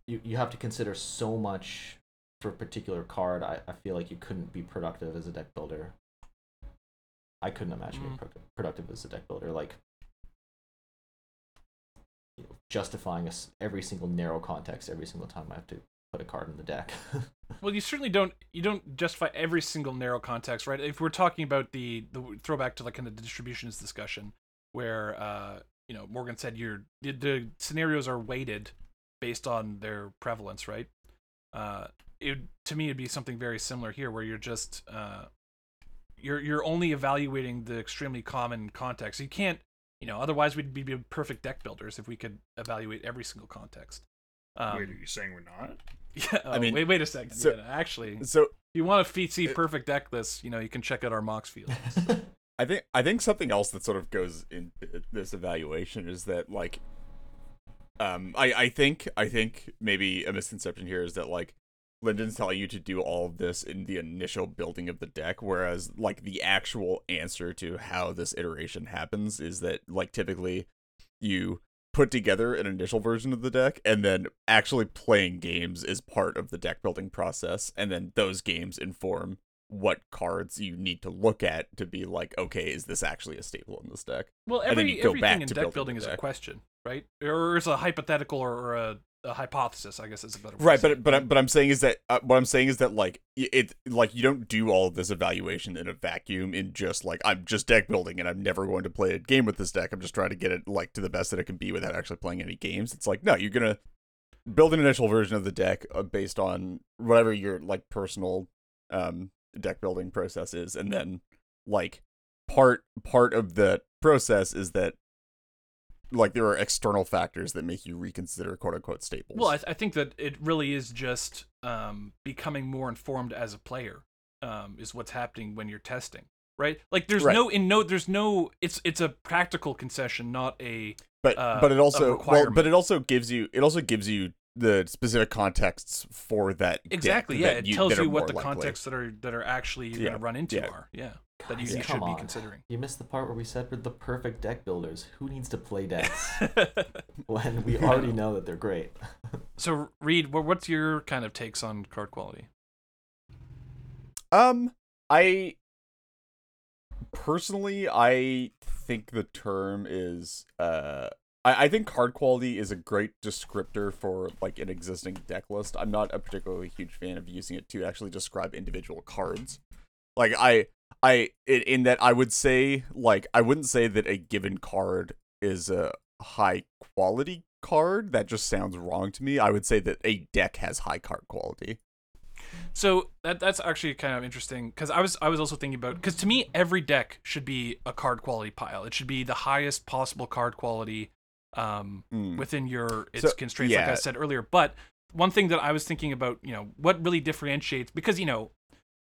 you, you have to consider so much for a particular card. I, I feel like you couldn't be productive as a deck builder. I couldn't imagine being Mm. productive, productive as a deck builder. Like you know, justifying us every single narrow context every single time I have to put a card in the deck. Well, you certainly don't you don't justify every single narrow context, right? If we're talking about the the throwback to like kind of the distributions discussion, where uh you know Morgan said your the, the scenarios are weighted based on their prevalence, right? Uh, it to me it'd be something very similar here, where you're just uh you're you're only evaluating the extremely common context. You can't you know otherwise we'd be perfect deck builders if we could evaluate every single context. Um, Wait, are you saying we're not? yeah, I oh, mean, wait, wait a second. so- yeah, actually, So if you want to see perfect deck lists, you know, you can check out our Moxfield. I think I think something else that sort of goes in this evaluation is that like um I I think I think maybe a misconception here is that like Lyndon's telling you to do all of this in the initial building of the deck whereas like the actual answer to how this iteration happens is that like typically you put together an initial version of the deck and then actually playing games is part of the deck building process and then those games inform what cards you need to look at to be like okay is this actually a staple in this deck Well, And then every you go back everything in deck building is a question, right? Or is a hypothetical or, or a, a hypothesis. I guess is a better right but but I'm- but I'm saying is that uh, what I'm saying is that like it like you don't do all of this evaluation in a vacuum in just like I'm just deck building and I'm never going to play a game with this deck. I'm just trying to get it like to the best that it can be without actually playing any games. It's like no you're gonna build an initial version of the deck uh, based on whatever your like personal um deck building process is. And then like part part of the process is that like there are external factors that make you reconsider quote unquote staples Well, I, th- I think that it really is just um, becoming more informed as a player um, is what's happening when you're testing, right? Like there's Right. no in no there's no it's it's a practical concession, not a But uh, but it also well, but it also gives you it also gives you the specific contexts for that exactly yeah. that It tells you what the likely. contexts that are that are actually you're Yeah, gonna run into yeah. are yeah that you, Guys, you come should be on. considering. You missed the part where we said we're the perfect deck builders. Who needs to play decks when we already know that they're great? so Reed, what's your kind of takes on card quality? Um, I personally, I think the term is uh. I, I think card quality is a great descriptor for like an existing deck list. I'm not a particularly huge fan of using it to actually describe individual cards. Like I I in, in that I would say like I wouldn't say that a given card is a high quality card. That just sounds wrong to me. I would say that a deck has high card quality. So that that's actually kind of interesting because I was I was also thinking about because to me every deck should be a card quality pile. It should be the highest possible card quality um, Mm. within your its So, constraints, like I said earlier. But one thing that I was thinking about, you know, what really differentiates because you know,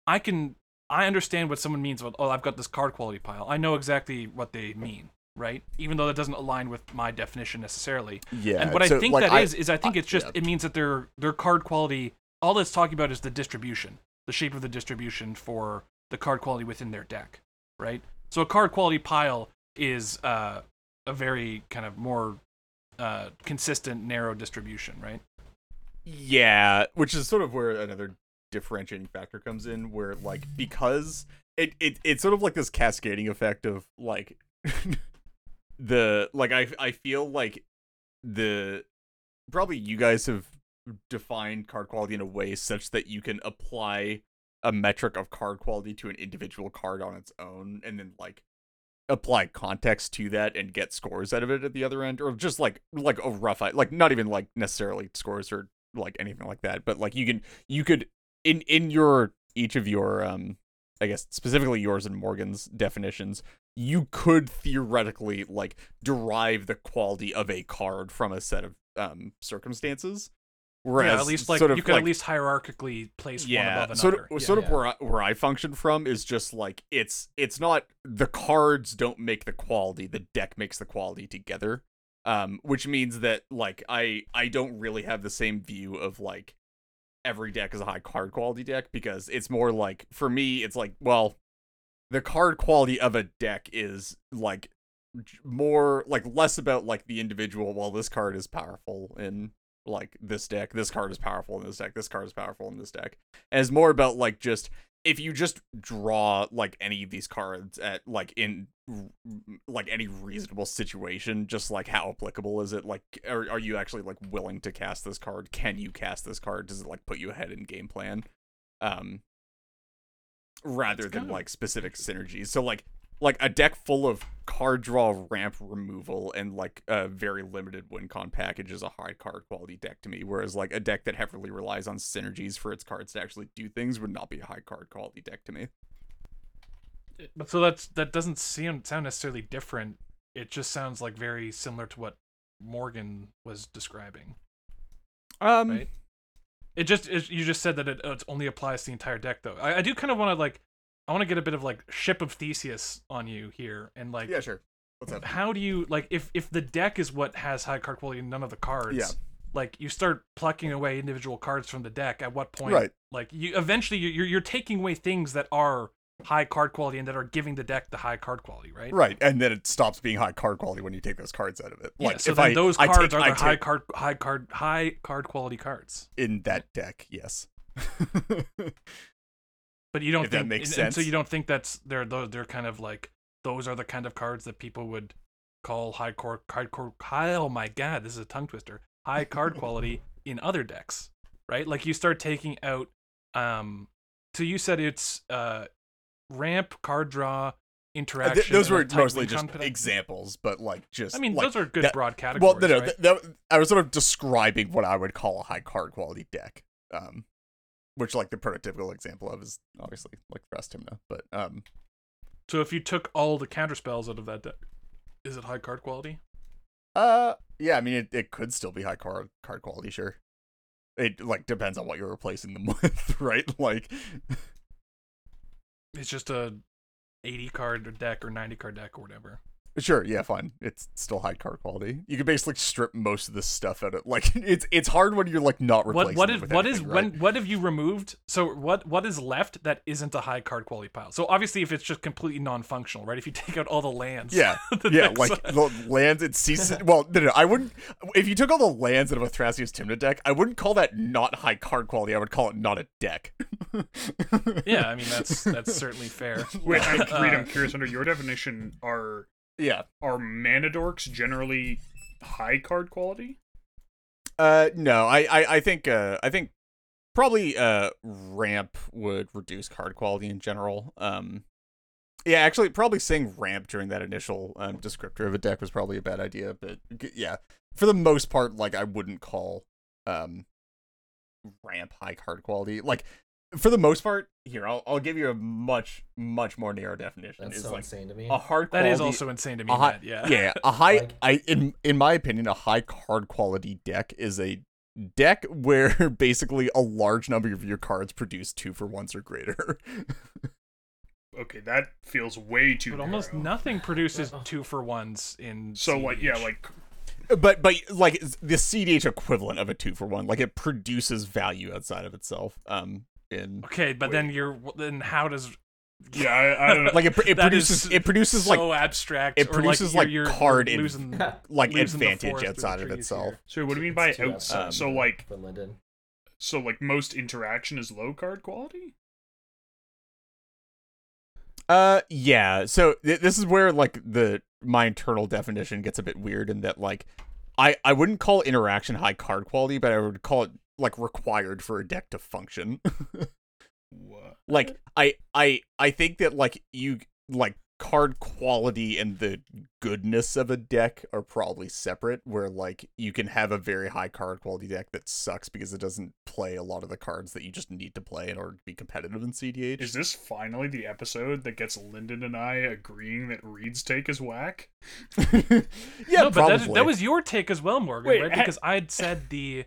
I can I understand what someone means about oh I've got this card quality pile. I know exactly what they mean, right? Even though that doesn't align with my definition necessarily. Yeah. and what so, I think like, that is is I think I- it's just yeah. it means that their their card quality all it's talking about is the distribution, the shape of the distribution for the card quality within their deck, right? So a card quality pile is uh, a very kind of more uh, consistent, narrow distribution, right? Yeah, which is sort of where another differentiating factor comes in, where like because it, it it's sort of like this cascading effect of like the like I I feel like the probably you guys have defined card quality in a way such that you can apply a metric of card quality to an individual card on its own and then like apply context to that and get scores out of it at the other end or just like like a rough like not even like necessarily scores or like anything like that but like you can you could in in your each of your um i guess specifically yours and morgan's definitions you could theoretically like derive the quality of a card from a set of um circumstances whereas yeah, at least like sort of you could like, at least hierarchically place one above sort another. of, Yeah. sort of Yeah. where I, where I function from is just like it's it's not the cards don't make the quality, the deck makes the quality together. Um, which means that like I I don't really have the same view of like every deck is a high card quality deck because it's more like for me it's like well the card quality of a deck is like more like less about like the individual well this card is powerful in like this deck this card is powerful in this deck this card is powerful in this deck and it's more about like just if you just draw like any of these cards at like in like any reasonable situation just like how applicable is it? Like are, are you actually like willing to cast this card? Can you cast this card? Does it like put you ahead in game plan? Um rather than like specific synergies. So like like a deck full of card draw ramp removal and like a very limited win con package is a high card quality deck to me whereas like a deck that heavily relies on synergies for its cards to actually do things would not be a high card quality deck to me But so that's that doesn't seem sound necessarily different. It just sounds like very similar to what Morgan was describing. um Right. It just it, you just said that it, it only applies to the entire deck though. I, I do kind of want to like I want to get a bit of like ship of Theseus on you here and like yeah sure. What's up? how do you like if if the deck is what has high card quality and none of the cards Yeah. like you start plucking away individual cards from the deck at what point Right. like you eventually you- you're you're taking away things that are high card quality and that are giving the deck the high card quality right? Right and then it stops being high card quality when you take those cards out of it. Yeah, like so if then I, those I cards take, are I the high card high card high card quality cards. In that deck yes but you don't If that think makes and- and so you don't think that's they're those they're kind of like those are the kind of cards that people would call high core high core oh my god this is a tongue twister high card quality in other decks right? Like you start taking out um so you said it's uh ramp card draw Uh, interaction th- those were mostly just examples but like just i mean like, those are good that- broad categories well no no right? th- that, i was sort of describing what i would call a high card quality deck um which like the prototypical example of is obviously like Thrasios Tymna, but um so if you took all the counter spells out of that deck is it high card quality? Uh yeah i mean it, it could still be high card card quality sure. It like depends on what you're replacing them with right? Like it's just a 80 card deck or 90 card deck or whatever. Sure, yeah, fine. It's still high card quality. You can basically strip most of this stuff out of like it's it's hard when you're like not replacing What what it is with what is anything, right? when what have you removed? So what what is left that isn't a high card quality pile? So obviously if it's just completely non-functional, right? If you take out all the lands, Yeah, the yeah, deck's- like the lands it ceases. Well, no, no, I wouldn't. If you took all the lands out of a Thrasios Tymna deck, I wouldn't call that not high card quality. I would call it not a deck. yeah, I mean that's that's certainly fair. Wait, I, Reed, Uh, I'm curious. Under your definition, are yeah. are mana dorks generally high card quality? Uh, no, I, I, I think, uh, I think probably uh ramp would reduce card quality in general. Um, yeah, actually, probably saying ramp during that initial um descriptor of a deck was probably a bad idea. But g- yeah, for the most part, like I wouldn't call um ramp high card quality. Like for the most part, here I'll I'll give you a much much more narrow definition. That's It's so like insane to me. a hard that quality is also insane to me. high, Matt, yeah. yeah, a high. Like- I in in my opinion, a high card quality deck is a deck where basically a large number of your cards produce two for ones or greater. Okay, that feels way too. But almost nothing produces two for ones in. So like yeah, like but but like the CDH equivalent of a two for one, like it produces value outside of itself. Um, in Okay, but Wait. then you're then how does yeah, I, I don't know. like it, it produces it produces so like abstract? it produces, like, like, you're, you're, card you're in- like losing advantage forest through the outside of itself. here. so what do you mean by outside? Um, so like so like most interaction is low card quality. Uh, yeah. So th- this is where like the my internal definition gets a bit weird in that like I I wouldn't call interaction high card quality, but I would call it like required for a deck to function. What? like I I I think that like you like card quality and the goodness of a deck are probably separate where like you can have a very high card quality deck that sucks because it doesn't play a lot of the cards that you just need to play in order to be competitive in CDH. Is this finally the episode that gets Lyndon and I agreeing that Reed's take is whack? yeah, no, but that, that was your take as well, Morgan, Wait, right? ha- Because I'd said the.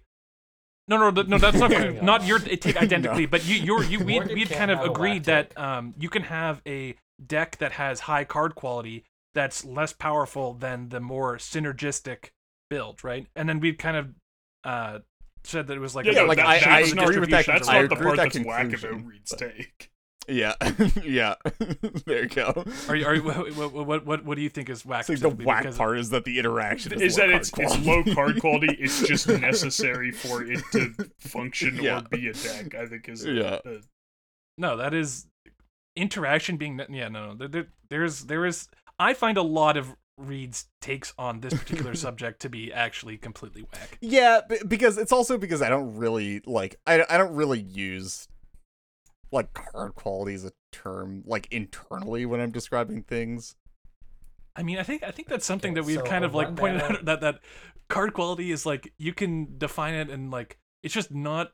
No, no, no. That's not Hang not your take identically, but you, you're, you, we, Morgan we'd kind of agreed that um, you can have a deck that has high card quality that's less powerful than the more synergistic build, right? And then we kind of uh, said that it was like Yeah, a- like, that- I- that I that's not agree with the- that That's conclusion. not the I agree with part that that's whack about conclusion, Reed's take. Yeah, yeah. there you go. Are you, are you, what, what, what, what do you think is whack? Like the specifically? whack part is that the interaction is, Is that it's quality. it's low card quality? It's just necessary for it to function Yeah. or be a deck. I think is Yeah. uh, No, that is interaction being yeah no no there, there, there's there is I find a lot of Reed's takes on this particular subject to be actually completely whack. Yeah, b- because it's also because I don't really like I I don't really use like card quality is a term like internally when I'm describing things. I mean, I think I think that's something Okay, that we've so kind of like pointed mana- out that that card quality is like you can define it and like it's just not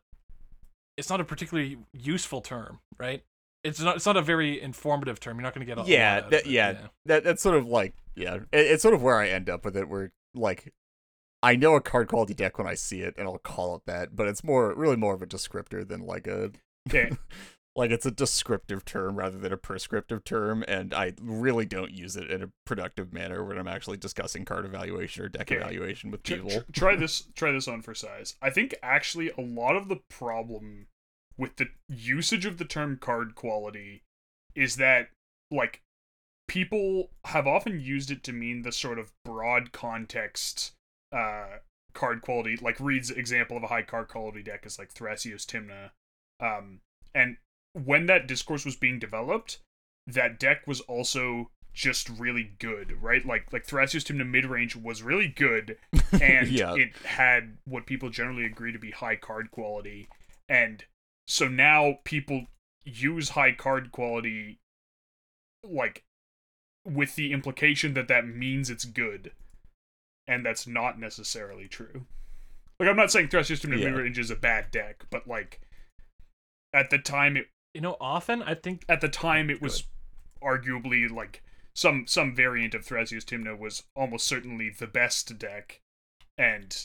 it's not a particularly useful term, right? It's not it's not a very informative term. You're not going to get a Yeah, lot out of that- it, yeah. That that's sort of like yeah, it, it's sort of where I end up with it where like I know a card quality deck when I see it and I'll call it that, but it's more really more of a descriptor than like a okay. like it's a descriptive term rather than a prescriptive term and i really don't use it in a productive manner when i'm actually discussing card evaluation or deck Okay. evaluation with people tr- try this. Try this on for size. I think actually a lot of the problem with the usage of the term card quality is that like people have often used it to mean the sort of broad context uh card quality like Reed's example of a high card quality deck is like Thrasios Tymna um and when that discourse was being developed that deck was also just really good right like like Thrasios Tymna mid-range was really good and Yeah. it had what people generally agree to be high card quality and so now people use high card quality like with the implication that that means it's good and that's not necessarily true like i'm not saying threat system Yeah. mid range is a bad deck but like at the time it You know, often I think at the time it was arguably like some some variant of Thrasios Tymna was almost certainly the best deck. And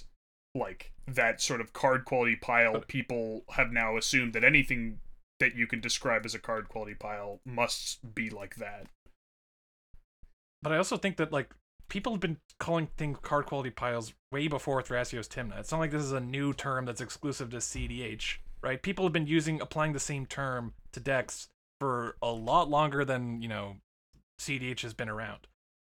like that sort of card quality pile people have now assumed that anything that you can describe as a card quality pile must be like that. But I also think that like people have been calling things card quality piles way before Thrasios Tymna. It's not like this is a new term that's exclusive to CDH, right? People have been using applying the same term to decks for a lot longer than you know CDH has been around.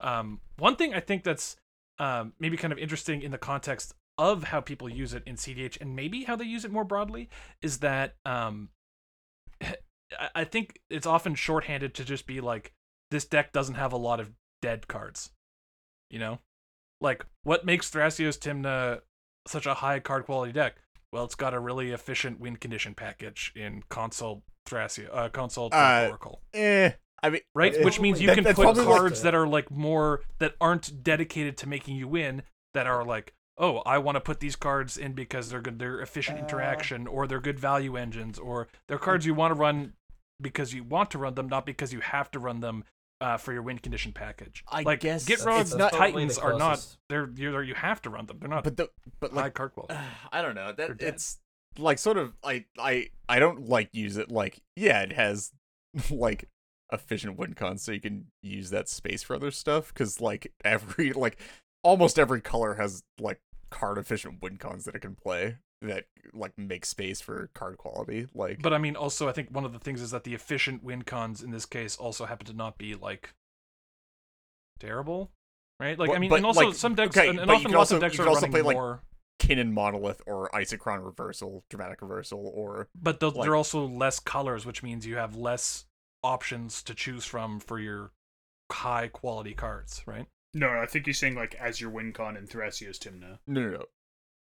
Um, one thing I think that's um, maybe kind of interesting in the context of how people use it in CDH and maybe how they use it more broadly is that um, I- think it's often shorthanded to just be like this deck doesn't have a lot of dead cards. You know, like what makes Thrasios Tymna such a high card quality deck? Well, it's got a really efficient win condition package in Consult Thoracle, uh, Consult Uh, Oracle Eh. I mean, right? eh, Which means you that- can that's put probably, like, cards that are like more that aren't dedicated to making you win. That are like, oh, I want to put these cards in because they're good, they're efficient Uh. interaction, or they're good value engines, or they're cards you want to run because you want to run them, not because you have to run them uh, for your wind condition package. I like guess Get it's Rogue's not- Titans are not. They're you're, you have to run them. They're not but the but like card quality. I don't know that it's like sort of I I I don't like use it like yeah it has like efficient win cons so you can use that space for other stuff because like every like almost every color has like card efficient win cons that it can play that like make space for card quality like But I mean, also, I think one of the things is that the efficient win cons in this case also happen to not be like terrible, right? Like, I mean, but, and also like, some decks, okay, and, and often lots also- of decks you are also running play, like, more, Kinnan Monolith or Isochron Reversal Dramatic Reversal or but those, like- they're also less colors, which means you have less options to choose from for your high quality cards, right? No, I think he's saying like as your win con in Thrasios Tymna. no no no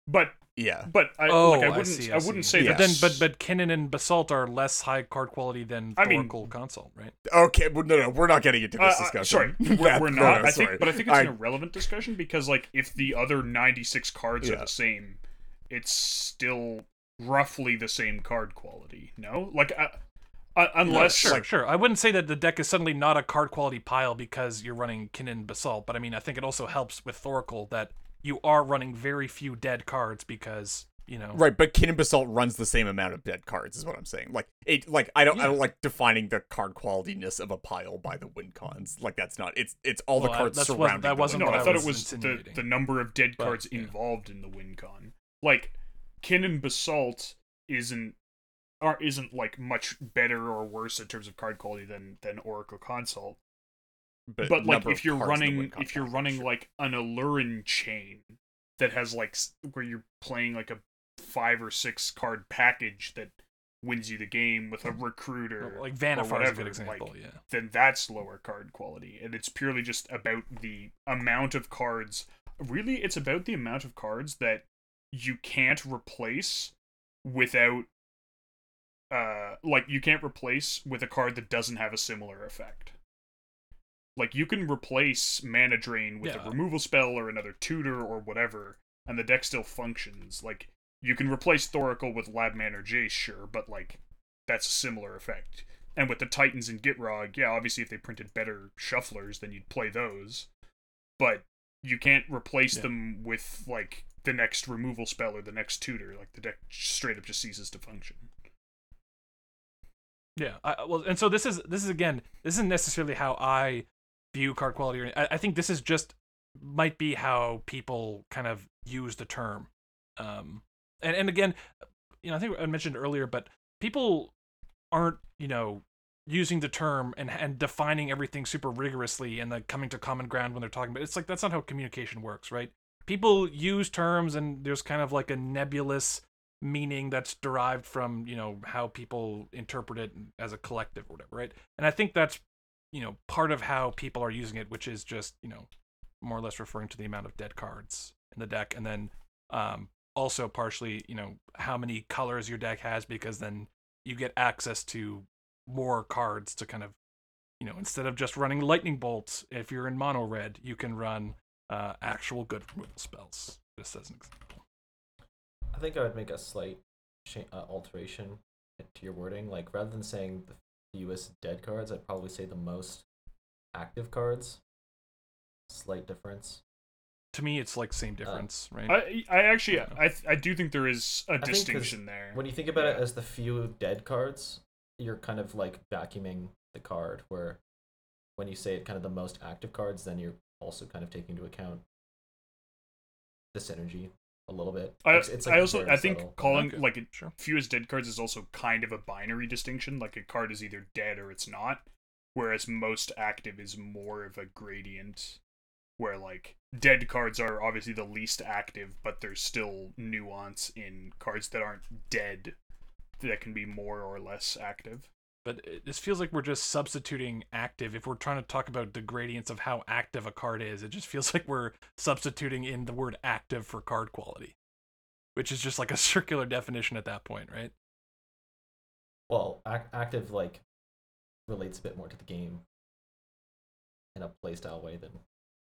But yeah but I oh, like I I, wouldn't see, I, I, wouldn't see. say But that. then, but but Kinnan and Basalt are less high card quality than I mean- Consult, right? okay well, no no we're not getting into Uh, this uh, discussion sorry, we're, we're no, not. no, I think, but I think it's I- an irrelevant discussion because, like, if the other ninety-six cards are the same, it's still roughly the same card quality. No, like, uh, uh, unless sure, like- sure. I wouldn't say that the deck is suddenly not a card quality pile because you're running Kinnan Basalt, but I mean, I think it also helps with Thoracle that you are running very few dead cards because you know. Right, but Kinnan Basalt runs the same amount of dead cards, is what I'm saying. Like it, like I don't, I don't like defining the card qualityness of a pile by the win cons. Like that's not. It's it's all the Well, I- cards that's what- surrounding. that wasn't win no, what I I thought was it was the the number of dead But, cards yeah. involved in the win con. Like, Kinnan Basalt isn't aren't isn't like much better or worse in terms of card quality than than Oracle Consult. But like if you're cards in the running if you're running sure. like an Alluren chain that has like where you're playing like a five or six card package that wins you the game with a recruiter Like or Vannifar is a whatever, good example, like, yeah. then that's lower card quality and it's purely just about the amount of cards really it's about the amount of cards that you can't replace without uh like you can't replace with a card that doesn't have a similar effect like you can replace mana drain with Yeah. a removal spell or another tutor or whatever and the deck still functions like you can replace thoracle with labman or jace sure but like that's a similar effect and with the titans and gitrog yeah obviously if they printed better shufflers then you'd play those but you can't replace Yeah. them with like the next removal spell or the next tutor like the deck straight up just ceases to function Yeah. I, well, and so this is this is again this isn't necessarily how I view card quality. Or, I, I think this is just might be how people kind of use the term. Um, and and again, you know, I think I mentioned earlier, but people aren't you know using the term and and defining everything super rigorously and then coming to common ground when they're talking about. it. It's like that's not how communication works, right? People use terms and there's kind of like a nebulous meaning that's derived from you know how people interpret it as a collective or whatever right and i think that's you know part of how people are using it which is just you know more or less referring to the amount of dead cards in the deck and then um also partially you know how many colors your deck has because then you get access to more cards to kind of you know instead of just running lightning bolts if you're in mono red you can run uh actual good removal spells just as an example I think I would make a slight cha- uh, alteration to your wording. Like rather than saying the fewest dead cards, I'd probably say the most active cards. Slight difference. to me it's like same uh, difference right i i actually Yeah. i i do think there is a distinction there When you think about it as the few dead cards, you're kind of like vacuuming the card. Where when you say it kind of the most active cards, then you're also kind of taking into account the synergy a little bit. I, It's- it's, like, I also very I think subtle. calling Okay, like it, sure. fewest dead cards is also kind of a binary distinction. Like a card is either dead or it's not, whereas most active is more of a gradient. Where like dead cards are obviously the least active, but there's still nuance in cards that aren't dead that can be more or less active. But it, this feels like we're just substituting active. If we're trying to talk about the gradients of how active a card is, it just feels like we're substituting in the word active for card quality, which is just like a circular definition at that point, right? Well, ac- active like relates a bit more to the game in a playstyle way than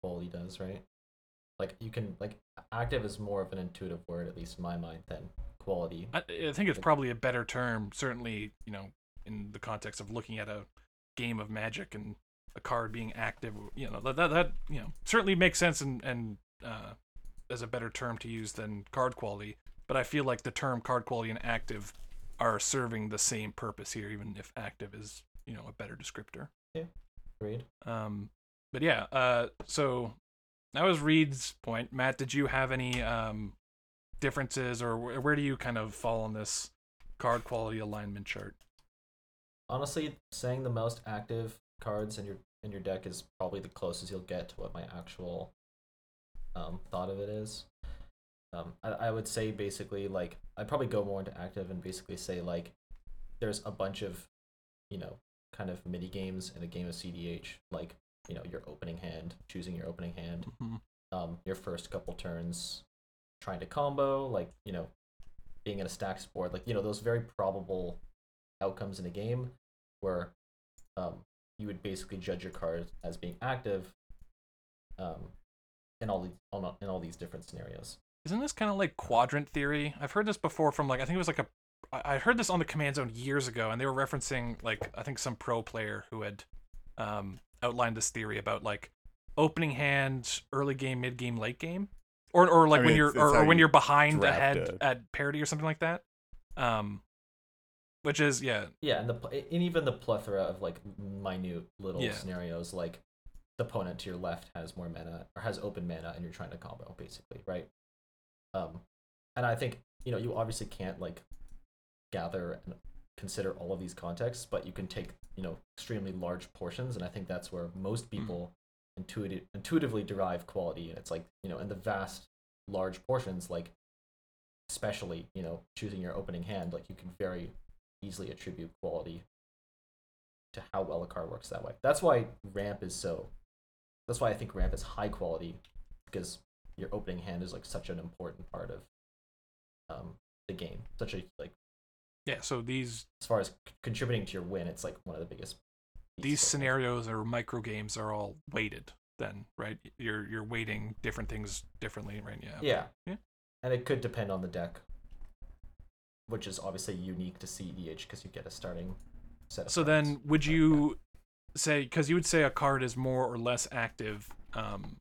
quality does, right? Like you can like active is more of an intuitive word, at least in my mind, than quality. I, I think it's probably a better term, certainly, you know, in the context of looking at a game of Magic and a card being active. You know, that that, that you know certainly makes sense and and uh, as a better term to use than card quality. But I feel like the term card quality and active are serving the same purpose here, even if active is you know a better descriptor. Yeah, agreed. Um, but yeah, uh, so that was Reed's point. Matt, did you have any um, differences, or where do you kind of fall on this card quality alignment chart? Honestly, saying the most active cards in your in your deck is probably the closest you'll get to what my actual um, thought of it is. Um, I, I would say basically like I'd probably go more into active and basically say like there's a bunch of you know kind of mini games in a game of CDH like you know your opening hand, choosing your opening hand, Mhm. um, your first couple turns trying to combo, like, you know, being in a stacks board, like, you know, those very probable outcomes in a game where um, you would basically judge your card as being active um, in all these all- in all these different scenarios. Isn't this kind of like quadrant theory? I've heard this before from like I think it was like a I heard this on the command zone years ago, and they were referencing like I think some pro player who had um, outlined this theory about like opening hand, early game, mid game, late game, or or like I when you're or, or when you you're behind ahead it. at parity or something like that. Um, which is yeah, Yeah, and the and even the plethora of like minute little Yeah. scenarios, like the opponent to your left has more mana or has open mana, and you're trying to combo, basically, right? Um, and I think you know you obviously can't like gather and consider all of these contexts, but you can take you know extremely large portions, and I think that's where most people intuitive intuitively derive quality, and it's like you know in the vast large portions, like especially you know choosing your opening hand, like you can very easily attribute quality to how well a card works that way. That's why ramp is so. That's why I think ramp is high quality because your opening hand is like such an important part of um, the game. Such a like yeah. So these as far as c- contributing to your win, it's like one of the biggest. these pieces of it. scenarios or micro games are all weighted. Then right, you're you're weighting different things differently, right? Yeah. Yeah. Yeah. And it could depend on the deck, which is obviously unique to CEDH because you get a starting set. Of So then, would you say because you would say a card is more or less active? Um,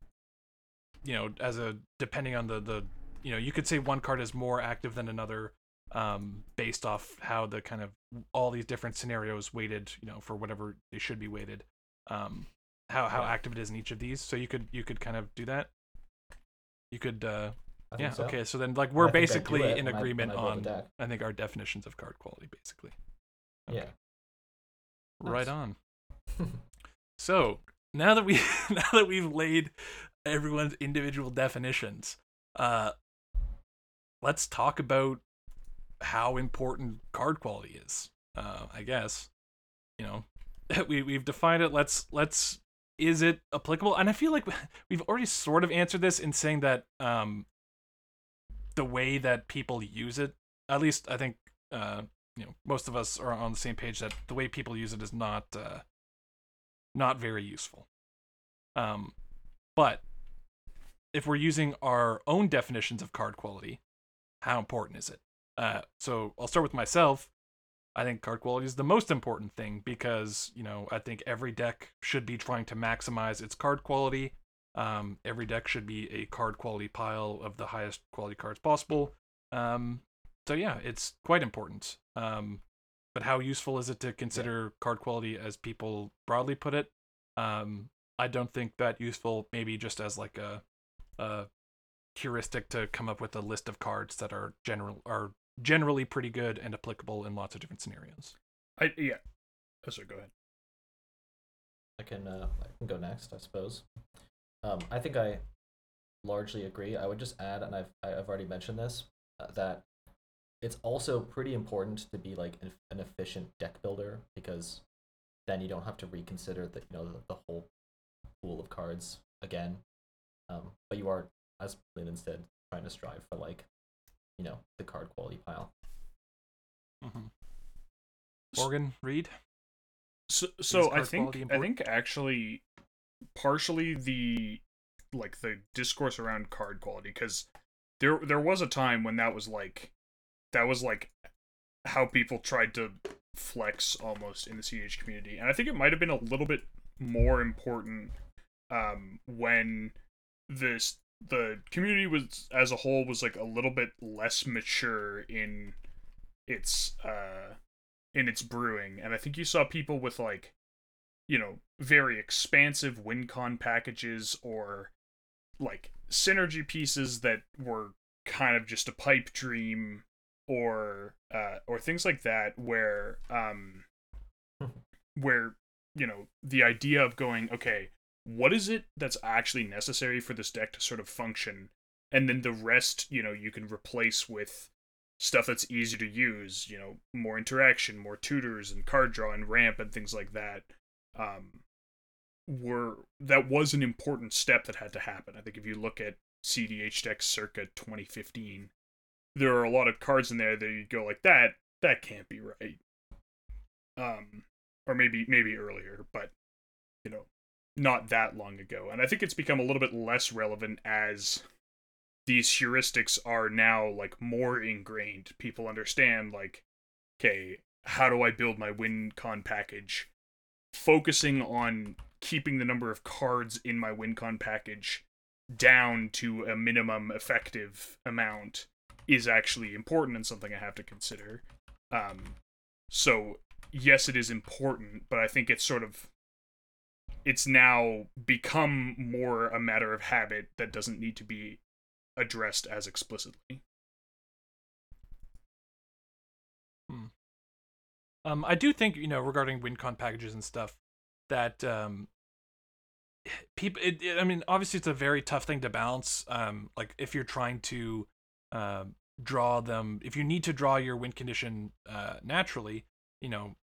you know, as a depending on the the you know, you could say one card is more active than another, um, based off how the kind of all these different scenarios weighted, you know, for whatever they should be weighted. Um, how how Yeah. active it is in each of these. So you could you could kind of do that. You could uh I yeah so. okay so then like we're I think I do basically in agreement I on. I think our definitions of card quality basically. Yeah. Right Nice. on. So now that we now that we've laid everyone's individual definitions, uh, let's talk about how important card quality is. Uh, I guess you know we we've defined it. Let's let's is it applicable? And I feel like we've already sort of answered this in saying that um, the way that people use it, at least I think uh, you know most of us are on the same page that the way people use it is not uh, not very useful. Um, but if we're using our own definitions of card quality, how important is it? Uh, so I'll start with myself. I think card quality is the most important thing because you know I think every deck should be trying to maximize its card quality. Um, every deck should be a card quality pile of the highest quality cards possible. Um, so yeah, it's quite important. Um, but how useful is it to consider card quality as people broadly put it? Um, I don't think that useful. Maybe just as like a, a heuristic to come up with a list of cards that are general are generally pretty good and applicable in lots of different scenarios. I yeah. Oh, sorry, go ahead. I can uh, I can go next, I suppose. Um, I think I largely agree. I would just add, and I've I've already mentioned this, uh, that it's also pretty important to be like an, an efficient deck builder because then you don't have to reconsider the you know the, the whole pool of cards again. Um, but you are, as Leland said, trying to strive for like, you know, the card quality pile. Mm-hmm. Morgan Reed. So, so I think I think actually partially the like the discourse around card quality because there there was a time when that was like that was like how people tried to flex almost in the CH community and I think it might have been a little bit more important um when this the community was as a whole was like a little bit less mature in its uh in its brewing and i think you saw people with like you know very expansive wincon packages or like synergy pieces that were kind of just a pipe dream or uh or things like that where um where you know the idea of going okay what is it that's actually necessary for this deck to sort of function? And then the rest you know you can replace with stuff that's easy to use you know more interaction more tutors and card draw and ramp and things like that um were that was an important step that had to happen i think if you look at cdh decks circa 2015 there are a lot of cards in there that you go like that that can't be right um or maybe maybe earlier but you know not that long ago and i think it's become a little bit less relevant as these heuristics are now like more ingrained. People understand like, okay, how do I build my WinCon package? Focusing on keeping the number of cards in my WinCon package down to a minimum effective amount is actually important and something I have to consider. Um, so yes, it is important, but I think it's sort of it's now become more a matter of habit that doesn't need to be addressed as explicitly. Hmm. Um, I do think you know regarding WinCon packages and stuff that um, people. It, it, I mean, obviously, it's a very tough thing to balance. Um, like if you're trying to uh, draw them, if you need to draw your win condition uh, naturally, you know,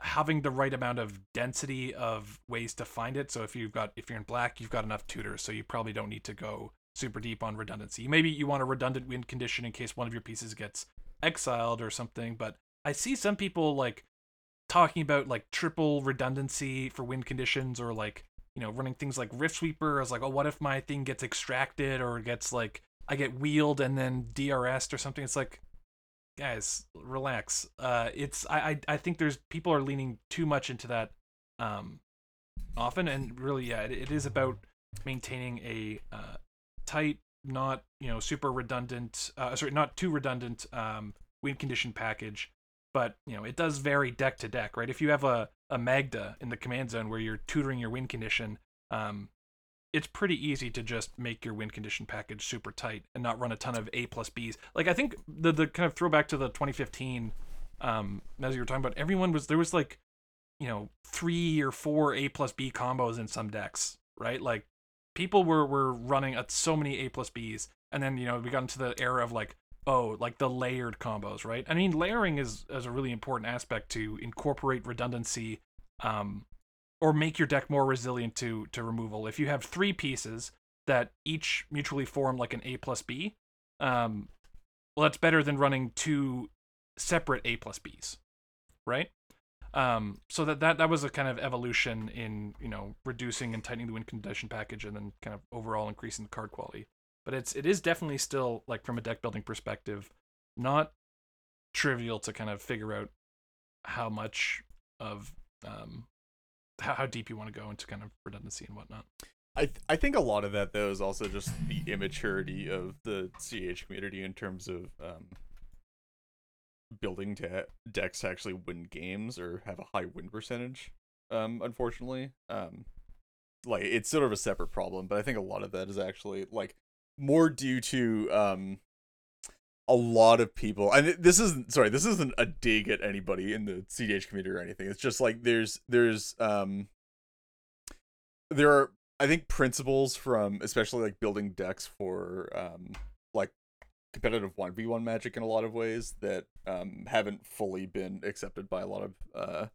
having the right amount of density of ways to find it. So if you've got if you're in black, you've got enough tutors, so you probably don't need to go super deep on redundancy. Maybe you want a redundant win condition in case one of your pieces gets exiled or something, but I see some people like talking about like triple redundancy for wind conditions or like, you know, running things like Riftsweeper. I was like, oh, what if my thing gets extracted or gets like I get wheeled and then DRS'd or something? It's like, guys, relax. Uh, it's I, I I think there's people are leaning too much into that um often and really yeah it, it is about maintaining a uh, tight, not you know super redundant. Uh, sorry, not too redundant um, win condition package, but you know it does vary deck to deck, right? If you have a a Magda in the command zone where you're tutoring your win condition, um, it's pretty easy to just make your win condition package super tight and not run a ton of A plus Bs. Like I think the the kind of throwback to the 2015, um, as you were talking about, everyone was there was like, you know, three or four A plus B combos in some decks, right? Like people were were running at so many A plus Bs, and then you know we got into the era of like oh like the layered combos, right? I mean layering is is a really important aspect to incorporate redundancy, um, or make your deck more resilient to to removal. If you have three pieces that each mutually form like an A plus B, um, well that's better than running two separate A plus Bs, right? Um, so that, that that was a kind of evolution in you know reducing and tightening the win condition package, and then kind of overall increasing the card quality. But it's it is definitely still like from a deck building perspective, not trivial to kind of figure out how much of um how, how deep you want to go into kind of redundancy and whatnot. I th- I think a lot of that though is also just the immaturity of the CH community in terms of um, building to decks to actually win games or have a high win percentage. Um, unfortunately, um, like it's sort of a separate problem, but I think a lot of that is actually like more due to um a lot of people and this isn't sorry this isn't a dig at anybody in the cdh community or anything. It's just like there's there's um there are i think principles from especially like building decks for um like competitive 1v1 magic in a lot of ways that um haven't fully been accepted by a lot of uh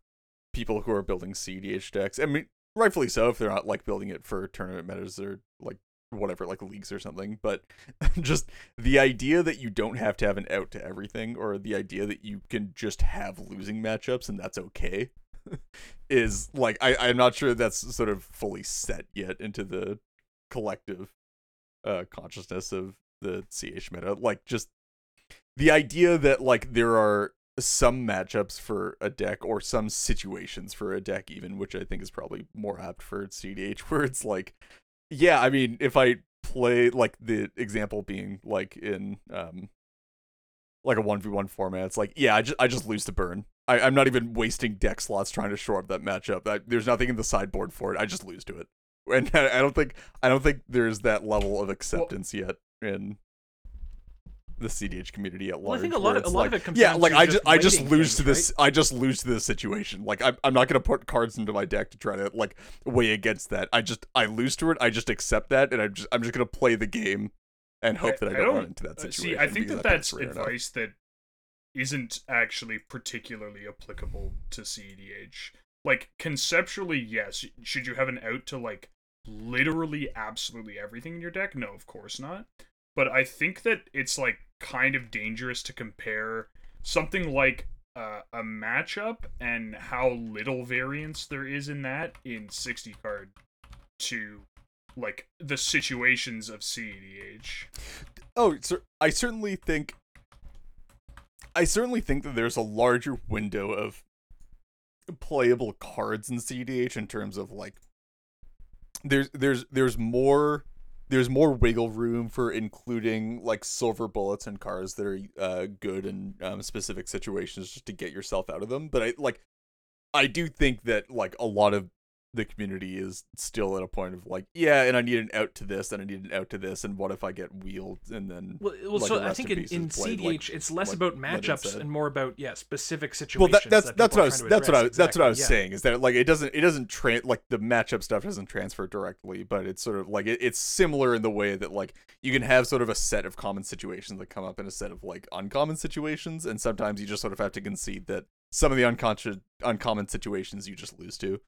people who are building cdh decks. I mean rightfully so if they're not like building it for tournament metas or like whatever like leagues or something but just the idea that you don't have to have an out to everything or the idea that you can just have losing matchups and that's okay is like I, i'm not sure that's sort of fully set yet into the collective uh consciousness of the ch meta. Like just the idea that like there are some matchups for a deck or some situations for a deck even which i think is probably more apt for cdh where it's like yeah i mean if i play like the example being like in um like a 1v1 format it's like yeah i just i just lose to burn. I, i'm not even wasting deck slots trying to shore up that matchup. I, there's nothing in the sideboard for it. I just lose to it. And i don't think i don't think there's that level of acceptance yet in the CDH community at large. Well, I think a lot of- a lot like, of it comes yeah, down like to I just just I just weighting lose to things, this. I just lose to this situation. Like I'm I'm not gonna put cards into my deck to try to like weigh against that. I just I lose to it. I just accept that, and I'm just I'm just gonna play the game and hope that I, don't, run into that uh, situation. See, I think because that think it's that's rare enough. advice that isn't actually particularly applicable to CEDH. Like conceptually, yes. Should you have an out to like literally absolutely everything in your deck? No, of course not. But I think that it's like kind of dangerous to compare something like uh, a matchup and how little variance there is in that in 60 card to like the situations of CEDH. Oh, cer- I certainly think. I certainly think that there's a larger window of playable cards in CDH in terms of like there's there's there's more there's more wiggle room for including like silver bullets and cars that are uh, good in um, specific situations just to get yourself out of them. But I like I do think that like a lot of the community is still at a point of like, yeah, and I need an out to this, and I need an out to this, and what if I get wheeled and then Well, well like, so I think in in, peace in is played, CDH, like- it's less like about matchups and more about yeah specific well situations. that, that's that that's what I was that's what I address. that's what I was yeah. saying is that like it doesn't it doesn't tra- like the matchup stuff doesn't transfer directly, but it's sort of like it, it's similar in the way that like you can have sort of a set of common situations that come up in a set of like uncommon situations, and sometimes you just sort of have to concede that some of the unconscious uncommon situations you just lose to.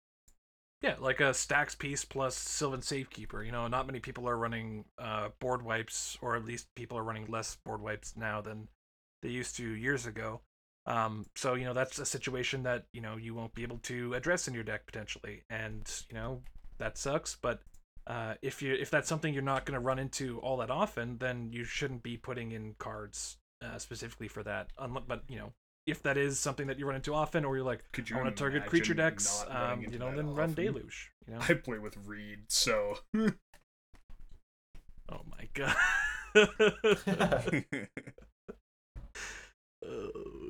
Yeah, like a stacks piece plus Sylvan Safekeeper. You know, not many people are running uh, board wipes, or at least people are running less board wipes now than they used to years ago. Um, so you know that's a situation that you know you won't be able to address in your deck potentially, and you know that sucks. But uh, if you if that's something you're not going to run into all that often, then you shouldn't be putting in cards uh, specifically for that. But you know if that is something that you run into often, or you're like Could you I want to target creature decks, um, you know, then run? Deluge. You know. I play with Reed, so Oh my god. oh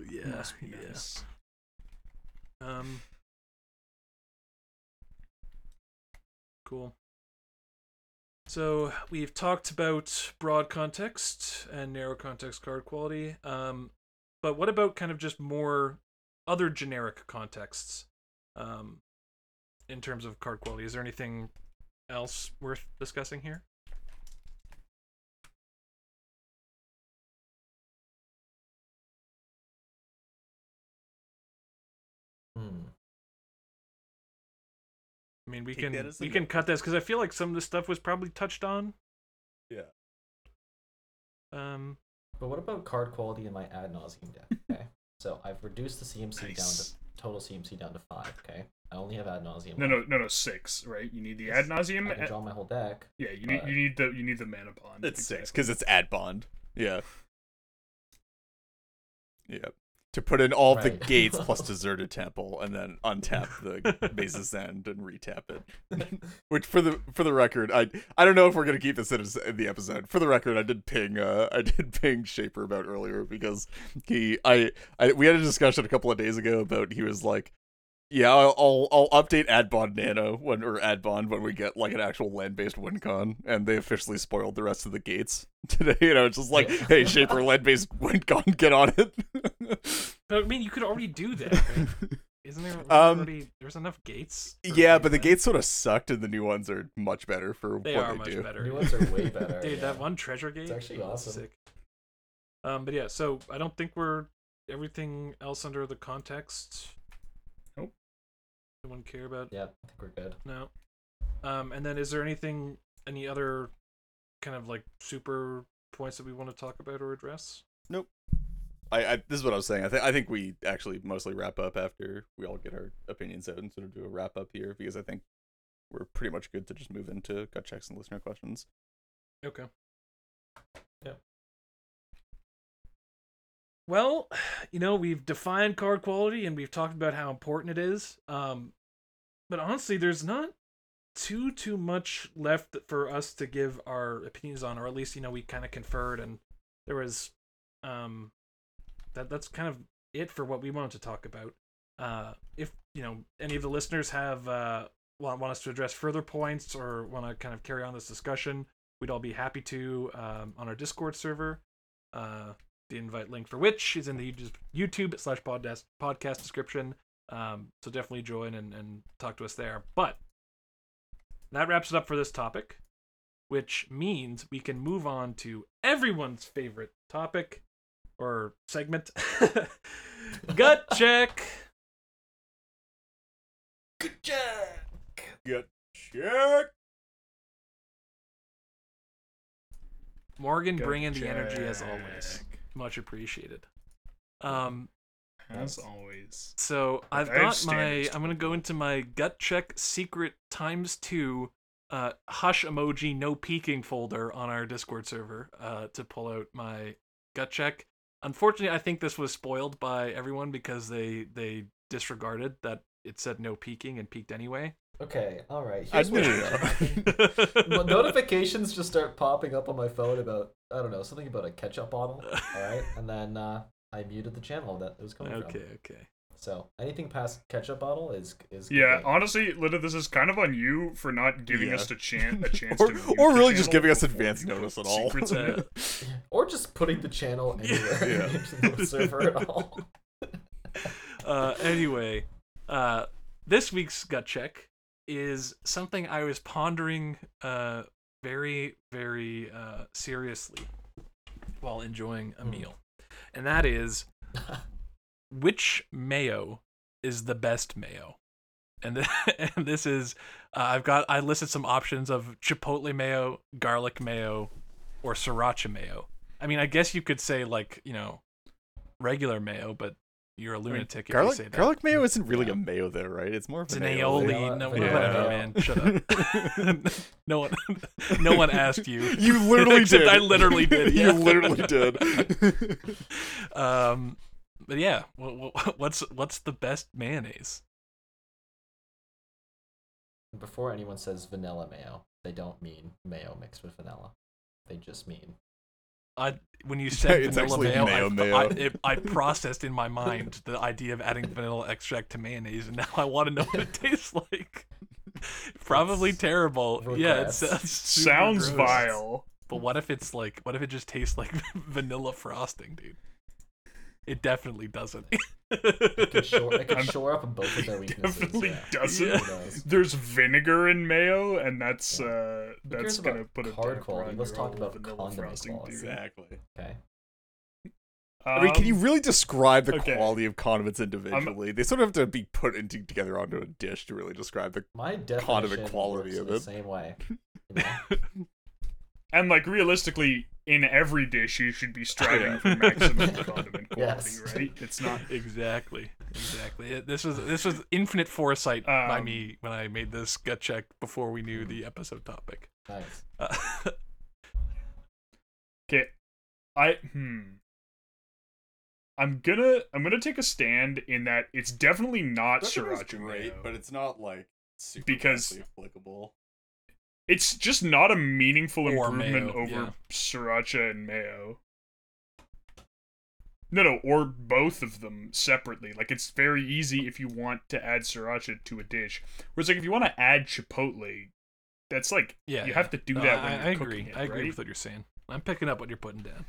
yeah. be yeah. Um. Cool. So we've talked about broad context and narrow context card quality. Um, but what about kind of just more other generic contexts? Um, in terms of card quality, is there anything else worth discussing here? Hmm. I mean, we Take can we can cut this because I feel like some of this stuff was probably touched on. Yeah. Um. But what about card quality in my ad nauseam deck? Okay, so I've reduced the CMC down to total CMC down to five. Okay, I only have ad nauseam. No, no, no, no, six. Right? You need the ad nauseam. I can draw my whole deck. Yeah, you need you need the you need the mana bond. It's six because it's ad bond. Yeah. Yeah. To put in all the gates plus deserted temple and then untap the base's end and retap it. Which for the for the record, I I don't know if we're gonna keep this in, in the episode. For the record, I did ping uh I did ping Shaper about earlier because he I, I we had a discussion a couple of days ago about he was like Yeah, I'll, I'll I'll update Adbond Nano when or Adbond when we get like an actual land-based WinCon, and they officially spoiled the rest of the gates today. You know, it's just like, Yeah. hey, Shaper land-based WinCon, get on it. But I mean, you could already do that. Right? Isn't there wasn't Um, already? There's enough gates. yeah, but the play? gates sort of sucked, and the new ones are much better for They what are they much do. better. New ones are way better. Dude, yeah. that one treasure gate. actually awesome. Sick. Um, but yeah, so I don't think we're everything else under the context. Nope. Anyone care about Yeah, I think we're good. no? Um, and then is there anything, any other kind of like super points that we want to talk about or address? Nope. I, I this is what I was saying. I think I think we actually mostly wrap up after we all get our opinions out and sort of do a wrap up here because I think we're pretty much good to just move into gut checks and listener questions. Okay. Well, you know, we've defined card quality and we've talked about how important it is. Um, but honestly, there's not too too much left for us to give our opinions on, or at least you know we kind of conferred and there was, um, that that's kind of it for what we wanted to talk about. Uh, if you know any of the listeners have uh want, want us to address further points or want to kind of carry on this discussion, we'd all be happy to um, on our Discord server. Uh, the invite link for which is in the YouTube- YouTube slash podcast podcast description. Um, so definitely join and, and talk to us there. But that wraps it up for this topic, which means we can move on to everyone's favorite topic or segment gut check. Gut check. Gut check. Morgan Gut bringing the energy as always. Much appreciated. Um, As always. So I I've have got my. I'm gonna go into my gut check secret times two, uh, hush emoji no peeking folder on our Discord server, uh, to pull out my gut check. Unfortunately, I think this was spoiled by everyone because they they disregarded that it said no peeking and peeked anyway. Okay, all right. I Here's what knew happened. Well, notifications just start popping up on my phone about I don't know something about a ketchup bottle. All right, and then uh, I muted the channel that it was coming okay, from. okay. Okay. So anything past ketchup bottle is is Yeah, game. honestly, Lyndon, this is kind of on you for not giving Yeah. us a, chan- a chance or, to mute or the really just giving us advance notice at all. secrets in or just putting the channel anywhere Yeah. into the server at all. uh, anyway, uh, this week's gut check is something I was pondering uh, very, very uh, seriously while enjoying a Hmm. meal, and that is which mayo is the best mayo? And, th- and this is uh, I've got I listed some options of chipotle mayo, garlic mayo, or sriracha mayo. I mean, I guess you could say like you know regular mayo, but you're a lunatic if you say garlic that. garlic mayo isn't really Yeah. a mayo though, right? It's more of It's a an mayo. aioli. Vanilla- No, vanilla whatever, mayo. man. Shut up. no one, no one asked you. You literally Except did. I literally did. you literally did. um, but yeah, wha- wha- what's what's the best mayonnaise? Before anyone says vanilla mayo, they don't mean mayo mixed with vanilla. They just mean I when you said it's vanilla actually mayo, mayo I, mayo. I, it, I processed in my mind the idea of adding vanilla extract to mayonnaise, and now I want to know what it tastes like. Probably It's uh, terrible. Yeah, it sounds Sounds gross. vile. But what if it's like, what if it just tastes like vanilla frosting, dude? It definitely doesn't. It could shore, it could I'm- shore up both of their weaknesses. Definitely yeah. doesn't. Yeah. There's vinegar in mayo, and that's Yeah. uh that's gonna put a card quality? on Let's talk about vanilla condiment frosting, quality. exactly. Okay. I mean, can you Um, really describe the okay. quality of condiments individually? they sort of have to be put into together onto a dish to really describe the. My Condiment quality works of the it. same way. You know? And like realistically, in every dish, you should be striving for maximum condiment quality, Yes. right? It's not. exactly, exactly. This was this was infinite foresight by Um, me when I made this gut check before we knew the episode topic. nice. Uh, Okay, I hmm. I'm gonna I'm gonna take a stand in that it's definitely not sriracha mayo. But it's not like super Because- applicable. It's just not a meaningful Or improvement mayo, over yeah. sriracha and mayo. No, no, or both of them separately. Like it's very easy if you want to add sriracha to a dish. Whereas like if you want to add chipotle, that's like Yeah, you yeah. have to do No, that I, when I you're agree. cooking it, I agree right? with what you're saying. I'm picking up what you're putting down.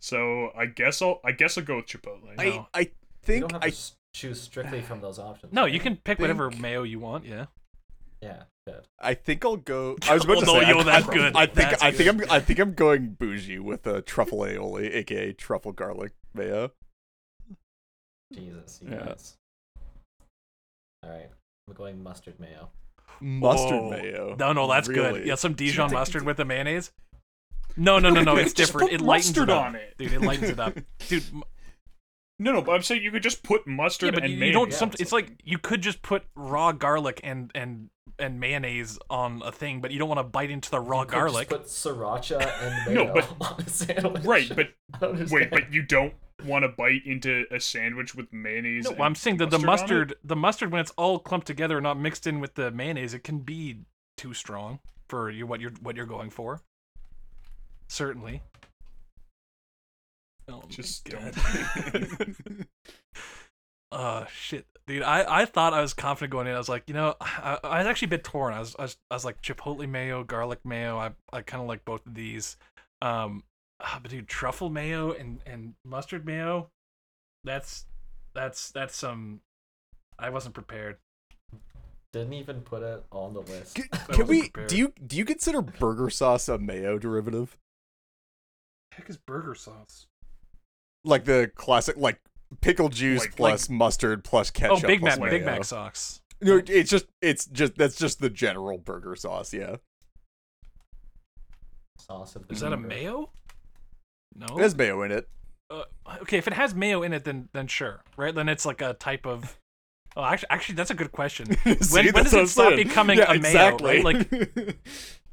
So I guess I'll I guess I'll go with chipotle. I No. I think I to s- choose strictly from those options. No, you can pick whatever think- mayo you want. Yeah. Yeah, good. I think I'll go. I was about to no, say yo, I, that's I- good. I think That's I think good. I'm I think I'm going bougie with a truffle aioli, aka truffle garlic mayo. Jesus, you Yeah. guys. All right, I'm going mustard mayo. Mustard Oh, mayo. No, no, that's Really? good. Yeah, some Dijon mustard with the mayonnaise. No, no, no, no. It's Just different. put It lightens mustard it up, on it. dude. It lightens it up, dude. m- No, no, but I'm saying you could just put Yeah, mustard but and you, you mayonnaise. don't. yeah, Some, it's it's like you could just put raw garlic and and and mayonnaise on a thing, but you don't want to bite into the raw You could garlic. Just put sriracha and No, but- on a sandwich. Right, but wait, but you don't want to bite into a sandwich with mayonnaise. No, and I'm saying that the mustard mustard, the mustard, when it's all clumped together, and not mixed in with the mayonnaise, it can be too strong for you. What you're what you're going for. Certainly. Oh Just don't. Uh shit, dude. I, I thought I was confident going in. I was like, you know, I, I was actually a bit torn. I was I was, I was like chipotle mayo, garlic mayo. I I kind of like both of these. Um, ah, but dude, truffle mayo and and mustard mayo. That's that's that's some. I wasn't prepared. Didn't even put it on the list. C- I Can we? prepared. Do you do you consider burger sauce a mayo derivative? Heck is burger sauce? Like the classic, like pickle juice Like- plus mustard plus ketchup. Oh, Big plus Mac, Big. Mac sauce. No, it's just it's just that's just the general burger sauce. Yeah, Sauce of Is that a mayo? No. it has mayo in it. uh, okay, if it has mayo in it, then then sure, right? Then it's like a type of. Oh, actually, actually, that's a good question. See, when that's does it I'm stop saying. becoming yeah, a mayo, exactly. right? Like-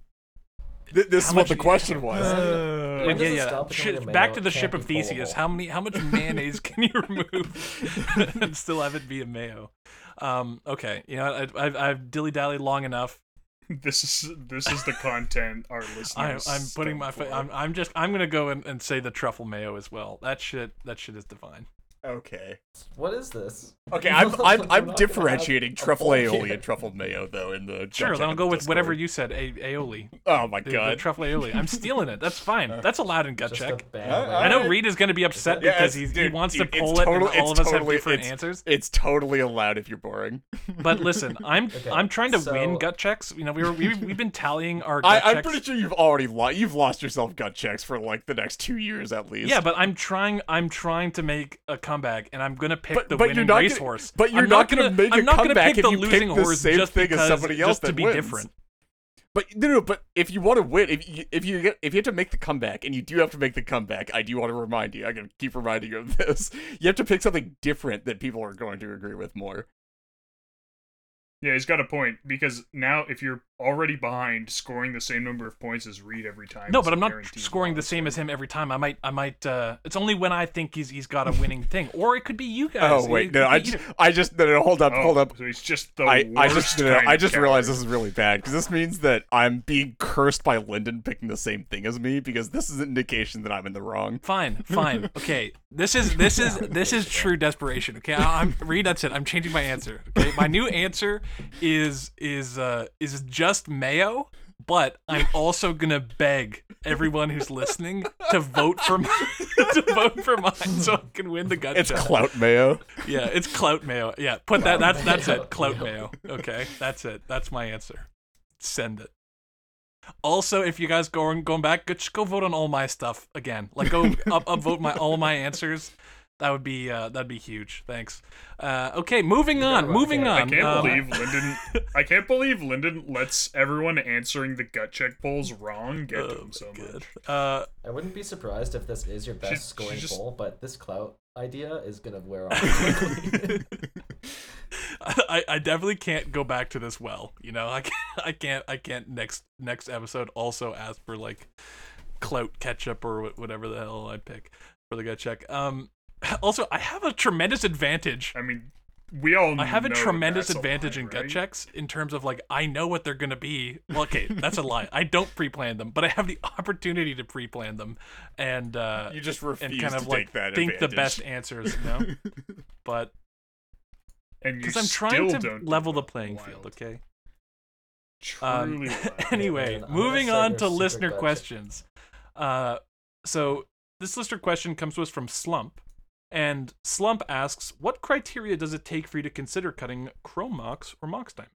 Th- this How is what the question was. Uh, When yeah, yeah. stop Shit, back to the ship of Theseus. of How many? How much mayonnaise can you remove and still have it be a mayo? Um. Okay. You know, I, I've I've dilly dallied long enough. This is this is the content our I, listeners. I'm putting my. Fa- I'm, I'm just. I'm gonna go and, and say the truffle mayo as well. That shit. That shit is divine. Okay. What is this? Okay, I'm I'm I'm differentiating truffle aioli and truffle mayo though in the Sure. Then I'll and go with Discord. whatever you said. A- aioli. Oh my The, the god. truffle aioli. I'm stealing it. That's fine. That's allowed in gut Just check. Uh. I know Reed is going to be upset Yeah, because it's- he wants dude, to pull it, total- and all of us totally- have different it's- answers. It's totally allowed if you're boring. But listen, I'm Okay, I'm trying to so- win gut checks. You know, we were we, we've been tallying our I, gut I'm pretty sure you've already lo- you've lost yourself gut checks for like the next two years at least. Yeah, but I'm trying. I'm trying to make a comeback, and I'm gonna pick But- the but you're winning not gonna- racehorse. but you're I'm not gonna make a I'm not gonna comeback pick if the you pick losing the same just thing as somebody else just to that be wins. different. But no, no, but if you want to win, if you, if you get if you have to make the comeback, and you do have to make the comeback, I do want to remind you. I'm gonna keep reminding you of this. You have to pick something different that people are going to agree with more. Yeah, he's got a point because now if you're already behind, scoring the same number of points as Reed every time. No, but I'm not scoring the same as him every time. I might, I might. uh It's only when I think he's he's got a winning thing, or it could be you guys. Oh wait, could no, I just. I just, no, no, hold up, Oh, hold up. So he's just the I, I just, worst no, no, kind I of just realized this is really bad because this means that I'm being cursed by Lyndon picking the same thing as me because this is an indication that I'm in the wrong. Fine, fine. Okay, this is this is this is true desperation. Okay, I, I'm Reed. That's it. I'm changing my answer. Okay, my new answer is is uh is just mayo, but I'm also gonna beg everyone who's listening to vote for my, to vote for mine so I can win the gut It's check. clout mayo. Yeah, it's clout mayo. Yeah, put that. That's that's it. Clout mayo. Okay, that's it. That's my answer. Send it. Also, if you guys going going back, go, just go vote on all my stuff again. Like go up upvote my all my answers. That would be uh, that'd be huge. Thanks. Uh, okay, moving on. Moving on. I can't Um, believe Lyndon. I can't believe Lyndon lets everyone answering the gut check polls wrong get to oh him so my much. God. Uh, I wouldn't be surprised if this is your best She- she scoring just- poll, but this clout idea is gonna wear off quickly. I, I definitely can't go back to this well. You know, I can't, I can't I can't next next episode also ask for like clout ketchup or whatever the hell I pick for the gut check. Um, also I have a tremendous advantage. I mean, we all I have a tremendous that's a advantage lie, in gut checks in terms of like I know what they're gonna be. Well, okay, that's a lie. I don't pre-plan them, but I have the opportunity to pre-plan them, and uh, You just refuse and kind of to like take that think the best answers, you know. but And because I'm trying to level the playing Wild. field, okay. Truly Um, wild. anyway, man, moving on to listener gotcha. questions. Uh, so this listener question comes to us from Slump, and Slump asks, "What criteria does it take for you to consider cutting Chrome Mox or Mox Diamond?"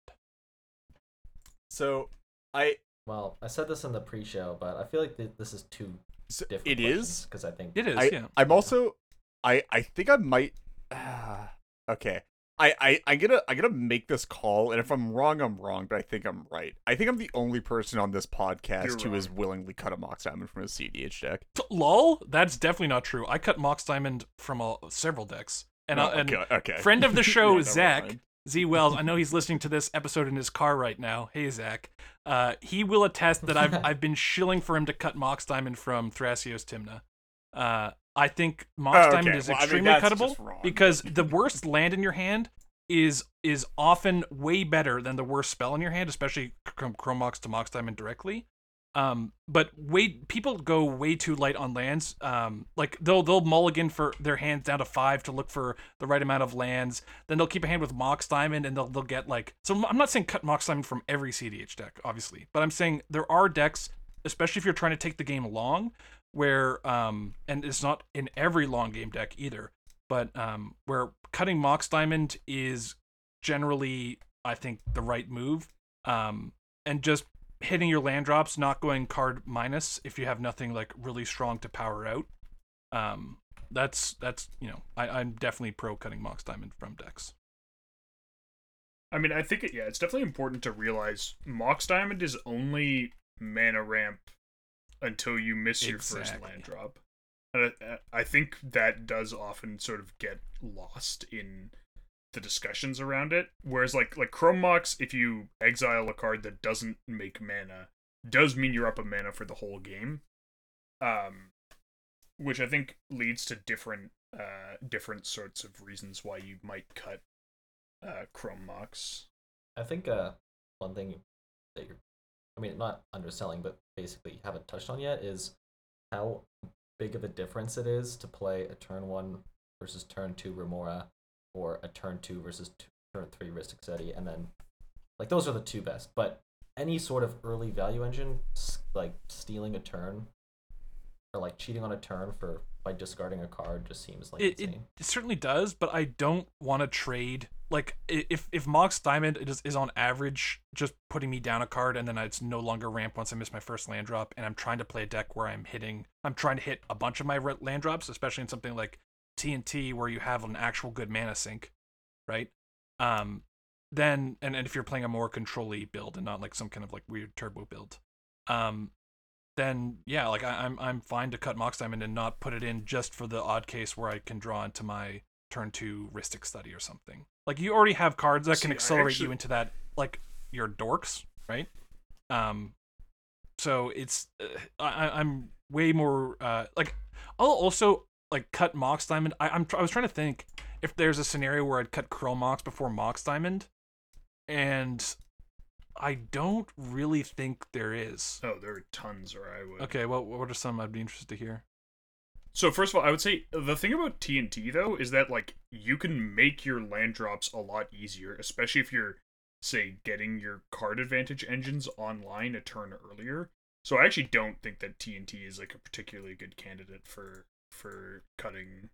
So I Well, I said this in the pre-show, but I feel like th- this is two so different. it is. because I think It is, I, yeah. I'm also I I think I might ah, okay. I, I I'm gonna I'm gonna make this call, and if I'm wrong, I'm wrong, but I think I'm right. I think I'm the only person on this podcast You're who has willingly cut a Mox Diamond from a CDH deck. Lol, that's definitely not true. I cut Mox Diamond from uh, several decks, and, uh, Oh, and okay, okay. friend of the show Yeah, Zach. Z Wells. I know he's listening to this episode in his car right now. Hey Zach, uh, he will attest that I've I've been shilling for him to cut Mox Diamond from Thrasios Tymna. Uh, I think Mox Oh, okay. Diamond is Well, I mean, extremely cuttable because the worst land in your hand is is often way better than the worst spell in your hand, especially from Chrome Mox to Mox Diamond directly. Um, but way people go way too light on lands. Um, like they'll they'll mulligan for their hands down to five to look for the right amount of lands. Then they'll keep a hand with Mox Diamond, and they'll they'll get like. So I'm not saying cut Mox Diamond from every CDH deck, obviously, but I'm saying there are decks, especially if you're trying to take the game long, where um, and it's not in every long game deck either, but um, where cutting Mox Diamond is generally, I think, the right move. Um, and just hitting your land drops, not going card minus if you have nothing like really strong to power out. Um, that's that's you know I, I'm definitely pro cutting Mox Diamond from decks. I mean, I think it, yeah, it's definitely important to realize Mox Diamond is only mana ramp until you miss your first land drop. And I, I think that does often sort of get lost in the discussions around it. Whereas like like Chrome Mox, if you exile a card that doesn't make mana, does mean you're up a mana for the whole game. Um, which I think leads to different uh different sorts of reasons why you might cut uh Chrome Mox. I think uh, one thing that you're, I mean, not underselling, but basically haven't touched on yet is how big of a difference it is to play a turn one versus turn two Remora, or a turn two versus t- turn three Rhystic Study, and then like those are the two best. But any sort of early value engine, like stealing a turn, or like cheating on a turn for by discarding a card, just seems like It, it, it certainly does, but I don't want to trade. Like if if Mox Diamond is, is on average just putting me down a card, and then it's no longer ramp once I miss my first land drop, and I'm trying to play a deck where I'm hitting, I'm trying to hit a bunch of my land drops, especially in something like TNT where you have an actual good mana sink, right? Um, then and, and if you're playing a more control-y build and not like some kind of like weird turbo build, um, then yeah, like I, I'm I'm fine to cut Mox Diamond and not put it in just for the odd case where I can draw into my turn two Rhystic Study or something. Like you already have cards that can See, I accelerate actually- you into that, like your dorks, right? Um, so it's uh, I, I'm way more uh like I'll also like cut Mox Diamond. I, I'm I was trying to think if there's a scenario where I'd cut Chrome Mox before Mox Diamond, and I don't really think there is. Oh, there are tons where I would. Okay, well, what are some I'd be interested to hear? So first of all, I would say the thing about TNT though is that like you can make your land drops a lot easier, especially if you're say getting your card advantage engines online a turn earlier. So I actually don't think that TNT is like a particularly good candidate for for cutting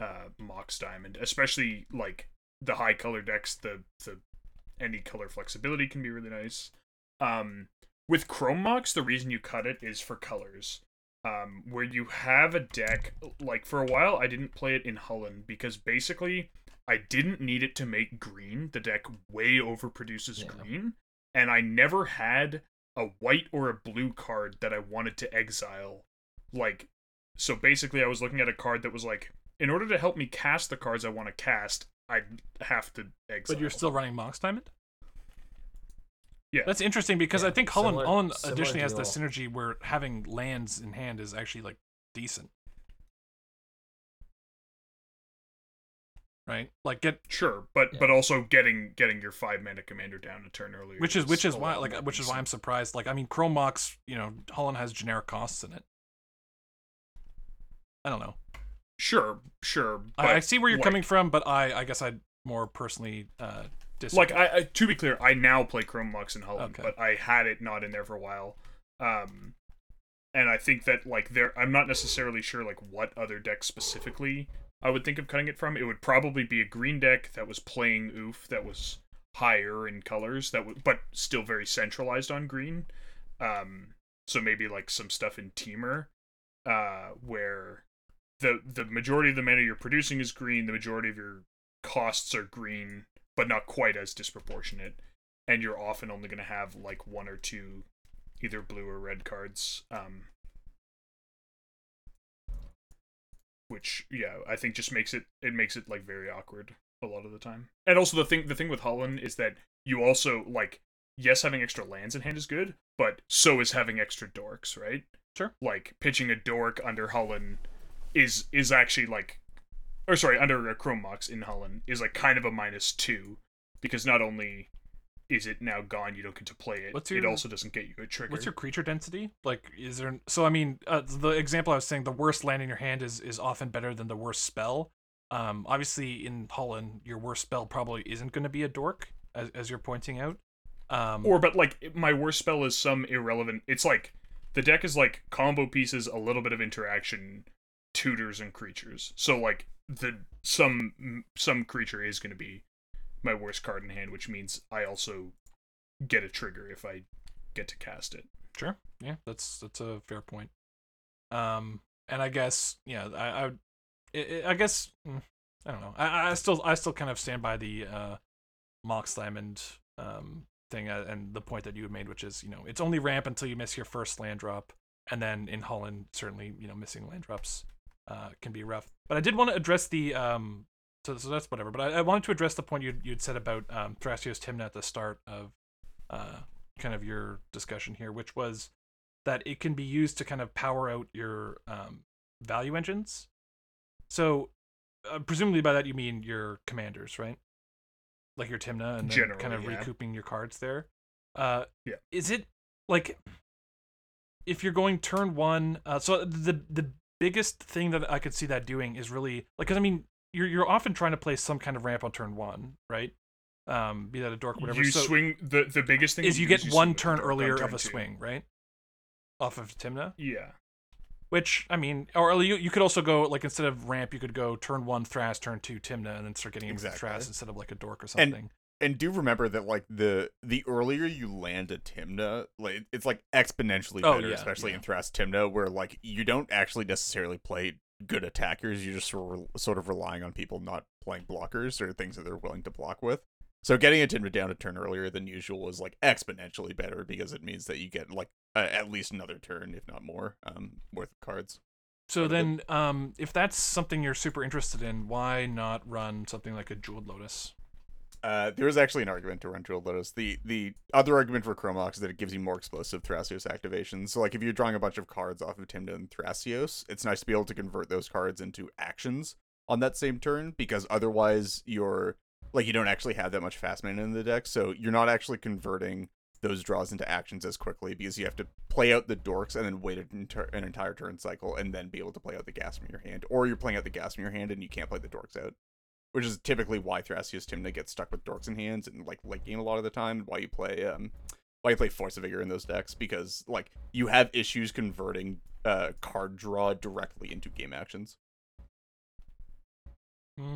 uh Mox Diamond, especially like the high color decks, the the any color flexibility can be really nice. Um with Chrome Mox, the reason you cut it is for colors um, where you have a deck like for a while I didn't play it in Holland because basically I didn't need it to make green. The deck way overproduces Yeah. green, and I never had a white or a blue card that I wanted to exile. Like, so basically, I was looking at a card that was like, in order to help me cast the cards I want to cast, I'd have to exile. But you're still running Mox Diamond. Yeah. that's interesting because I think Holland, similar- Holland similar additionally has the synergy where having lands in hand is actually like decent. right? Like get Sure, but Yeah. but also getting getting your five mana commander down a turn earlier. which is which is why like more which is why I'm surprised. Like I mean, Chrome Mox, you know, Holland has generic costs in it. I don't know. Sure, sure. I, I see where you're like- coming from, but I I guess I'd more personally uh disagree. Like I, I to be clear, I now play Chrome Mox in Holland, Okay. but I had it not in there for a while. Um and I think that like there I'm not necessarily sure like what other deck specifically I would think of cutting it from. It would probably be a green deck that was playing oof that was higher in colors that would but still very centralized on green. Um so maybe like some stuff in Temur uh where the the majority of the mana you're producing is green, the majority of your costs are green, but not quite as disproportionate. And you're often only going to have like one or two either blue or red cards. Um, which yeah, I think just makes it it makes it like very awkward a lot of the time. And also the thing the thing with Holland is that you also like yes having extra lands in hand is good, but so is having extra dorks, right? Sure. Like pitching a dork under Holland is is actually like or sorry, under a Chrome Mox in Holland is like kind of a minus two because not only is it now gone, you don't get to play it. What's It also doesn't get you a trigger. What's your creature density? Like, is there? So, I mean, uh, the example I was saying, the worst land in your hand is is often better than the worst spell. Um, obviously, in Holland, your worst spell probably isn't going to be a dork, as as you're pointing out. Um, or but like my worst spell is some irrelevant. It's like the deck is like combo pieces, a little bit of interaction, tutors and creatures. So like the some some creature is going to be my worst card in hand, which means I also get a trigger if I get to cast it. Sure. Yeah, that's that's a fair point. Um, and I guess yeah, I I, would- I, guess mm, I don't know. I I still I still kind of stand by the uh, Mox Diamond um thing uh, and the point that you made, which is you know it's only ramp until you miss your first land drop, and then in Holland certainly you know missing land drops uh can be rough. But I did want to address the um. So, so that's whatever. But I, I wanted to address the point you you'd said about um, Thrasios Tymna at the start of uh, kind of your discussion here, which was that it can be used to kind of power out your um, value engines. So, uh, presumably by that you mean your commanders, right? Like your Tymna, and then kind of yeah. recouping your cards there. Uh, Yeah. Is it like if you're going turn one? Uh, so the the biggest thing that I could see that doing is really like, because I mean, you're you're often trying to play some kind of ramp on turn one, right? Um, be that a dork, whatever. You so, swing the the biggest thing is you do get swing one turn earlier turn of a two. swing, right? Off of Tymna, Yeah. which I mean, or you you could also go like instead of ramp, you could go turn one Thras, turn two Tymna, and then start getting into Exactly. Thras instead of like a dork or something. And do remember that like the the earlier you land a Tymna, like it's like exponentially Oh, better, yeah, especially yeah. in Thras Tymna, where like you don't actually necessarily play good attackers. You're just sort of, sort of relying on people not playing blockers or things that they're willing to block with. So getting a Tymna down a turn earlier than usual is like exponentially better because it means that you get like a, at least another turn, if not more, um, worth of cards. So then, um, if that's something you're super interested in, why not run something like a Jeweled Lotus? Uh, there is actually an argument to run Jeweled Lotus. The the other argument for Chrome Mox is that it gives you more explosive Thrasios activations. So like if you're drawing a bunch of cards off of Tymna and Thrasios, it's nice to be able to convert those cards into actions on that same turn because otherwise you're like you don't actually have that much fast mana in the deck, so you're not actually converting those draws into actions as quickly because you have to play out the dorks and then wait an, enter- an entire turn cycle and then be able to play out the gas from your hand, or you're playing out the gas from your hand and you can't play the dorks out which is typically why Thrasios Tymna gets stuck with dorks in hands and like late game a lot of the time. Why you play um, why you play Force of Vigor in those decks because like you have issues converting uh card draw directly into game actions,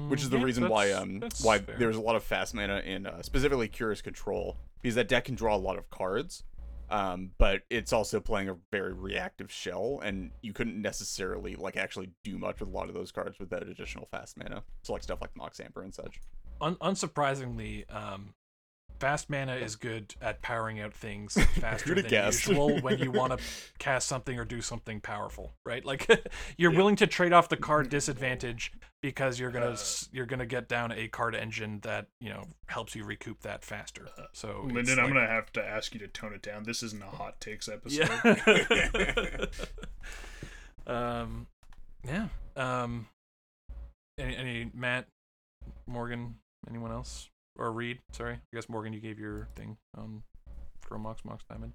which is the Mm, yeah, reason why um why fair. there's a lot of fast mana in uh, specifically Curious Control because that deck can draw a lot of cards. Um, but it's also playing a very reactive shell, and you couldn't necessarily like actually do much with a lot of those cards without additional fast mana. So like stuff like Mox Amber and such. Un- unsurprisingly, um, fast mana is good at powering out things faster than guess. usual when you want to cast something or do something powerful, right? Like you're willing to trade off the card disadvantage because you're gonna s you're gonna get down a card engine that you know helps you recoup that faster. So it's Lyndon, I'm gonna have to ask you to tone it down. This isn't a hot takes episode. Yeah. um, yeah. Um, any, any Matt? Morgan, anyone else? Or Reed, sorry. I guess Morgan, you gave your thing on Chromox Mox Diamond.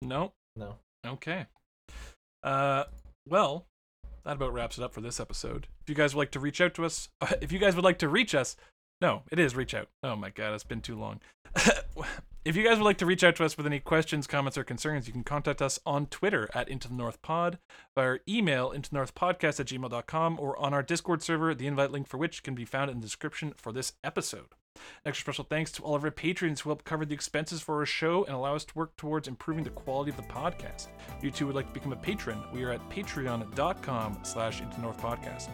No? No. Okay. Uh, well, that about wraps it up for this episode. If you guys would like to reach out to us, if you guys would like to reach us, no, it is reach out. Oh my god, it's been too long. if you guys would like to reach out to us with any questions, comments, or concerns, you can contact us on Twitter at Into the North Pod, email into the North Podcast at gmail.com, or on our Discord server, the invite link for which can be found in the description for this episode. Extra special thanks to all of our patrons who help cover the expenses for our show and allow us to work towards improving the quality of the podcast. If you too would like to become a patron, we are at patreon.com slash into North Podcast.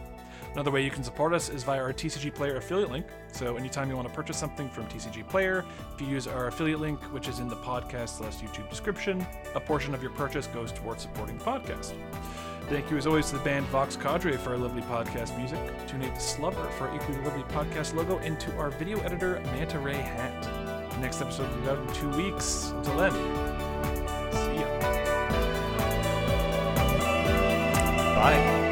Another way you can support us is via our TCG Player affiliate link. So anytime you want to purchase something from TCG Player, if you use our affiliate link, which is in the podcast slash YouTube description, a portion of your purchase goes towards supporting the podcast. Thank you as always to the band Vox Cadre for our lovely podcast music, to Nate Slubber for our equally lovely podcast logo, and to our video editor Manta Ray Hat. The next episode will be out in two weeks. Until then, see ya. Bye.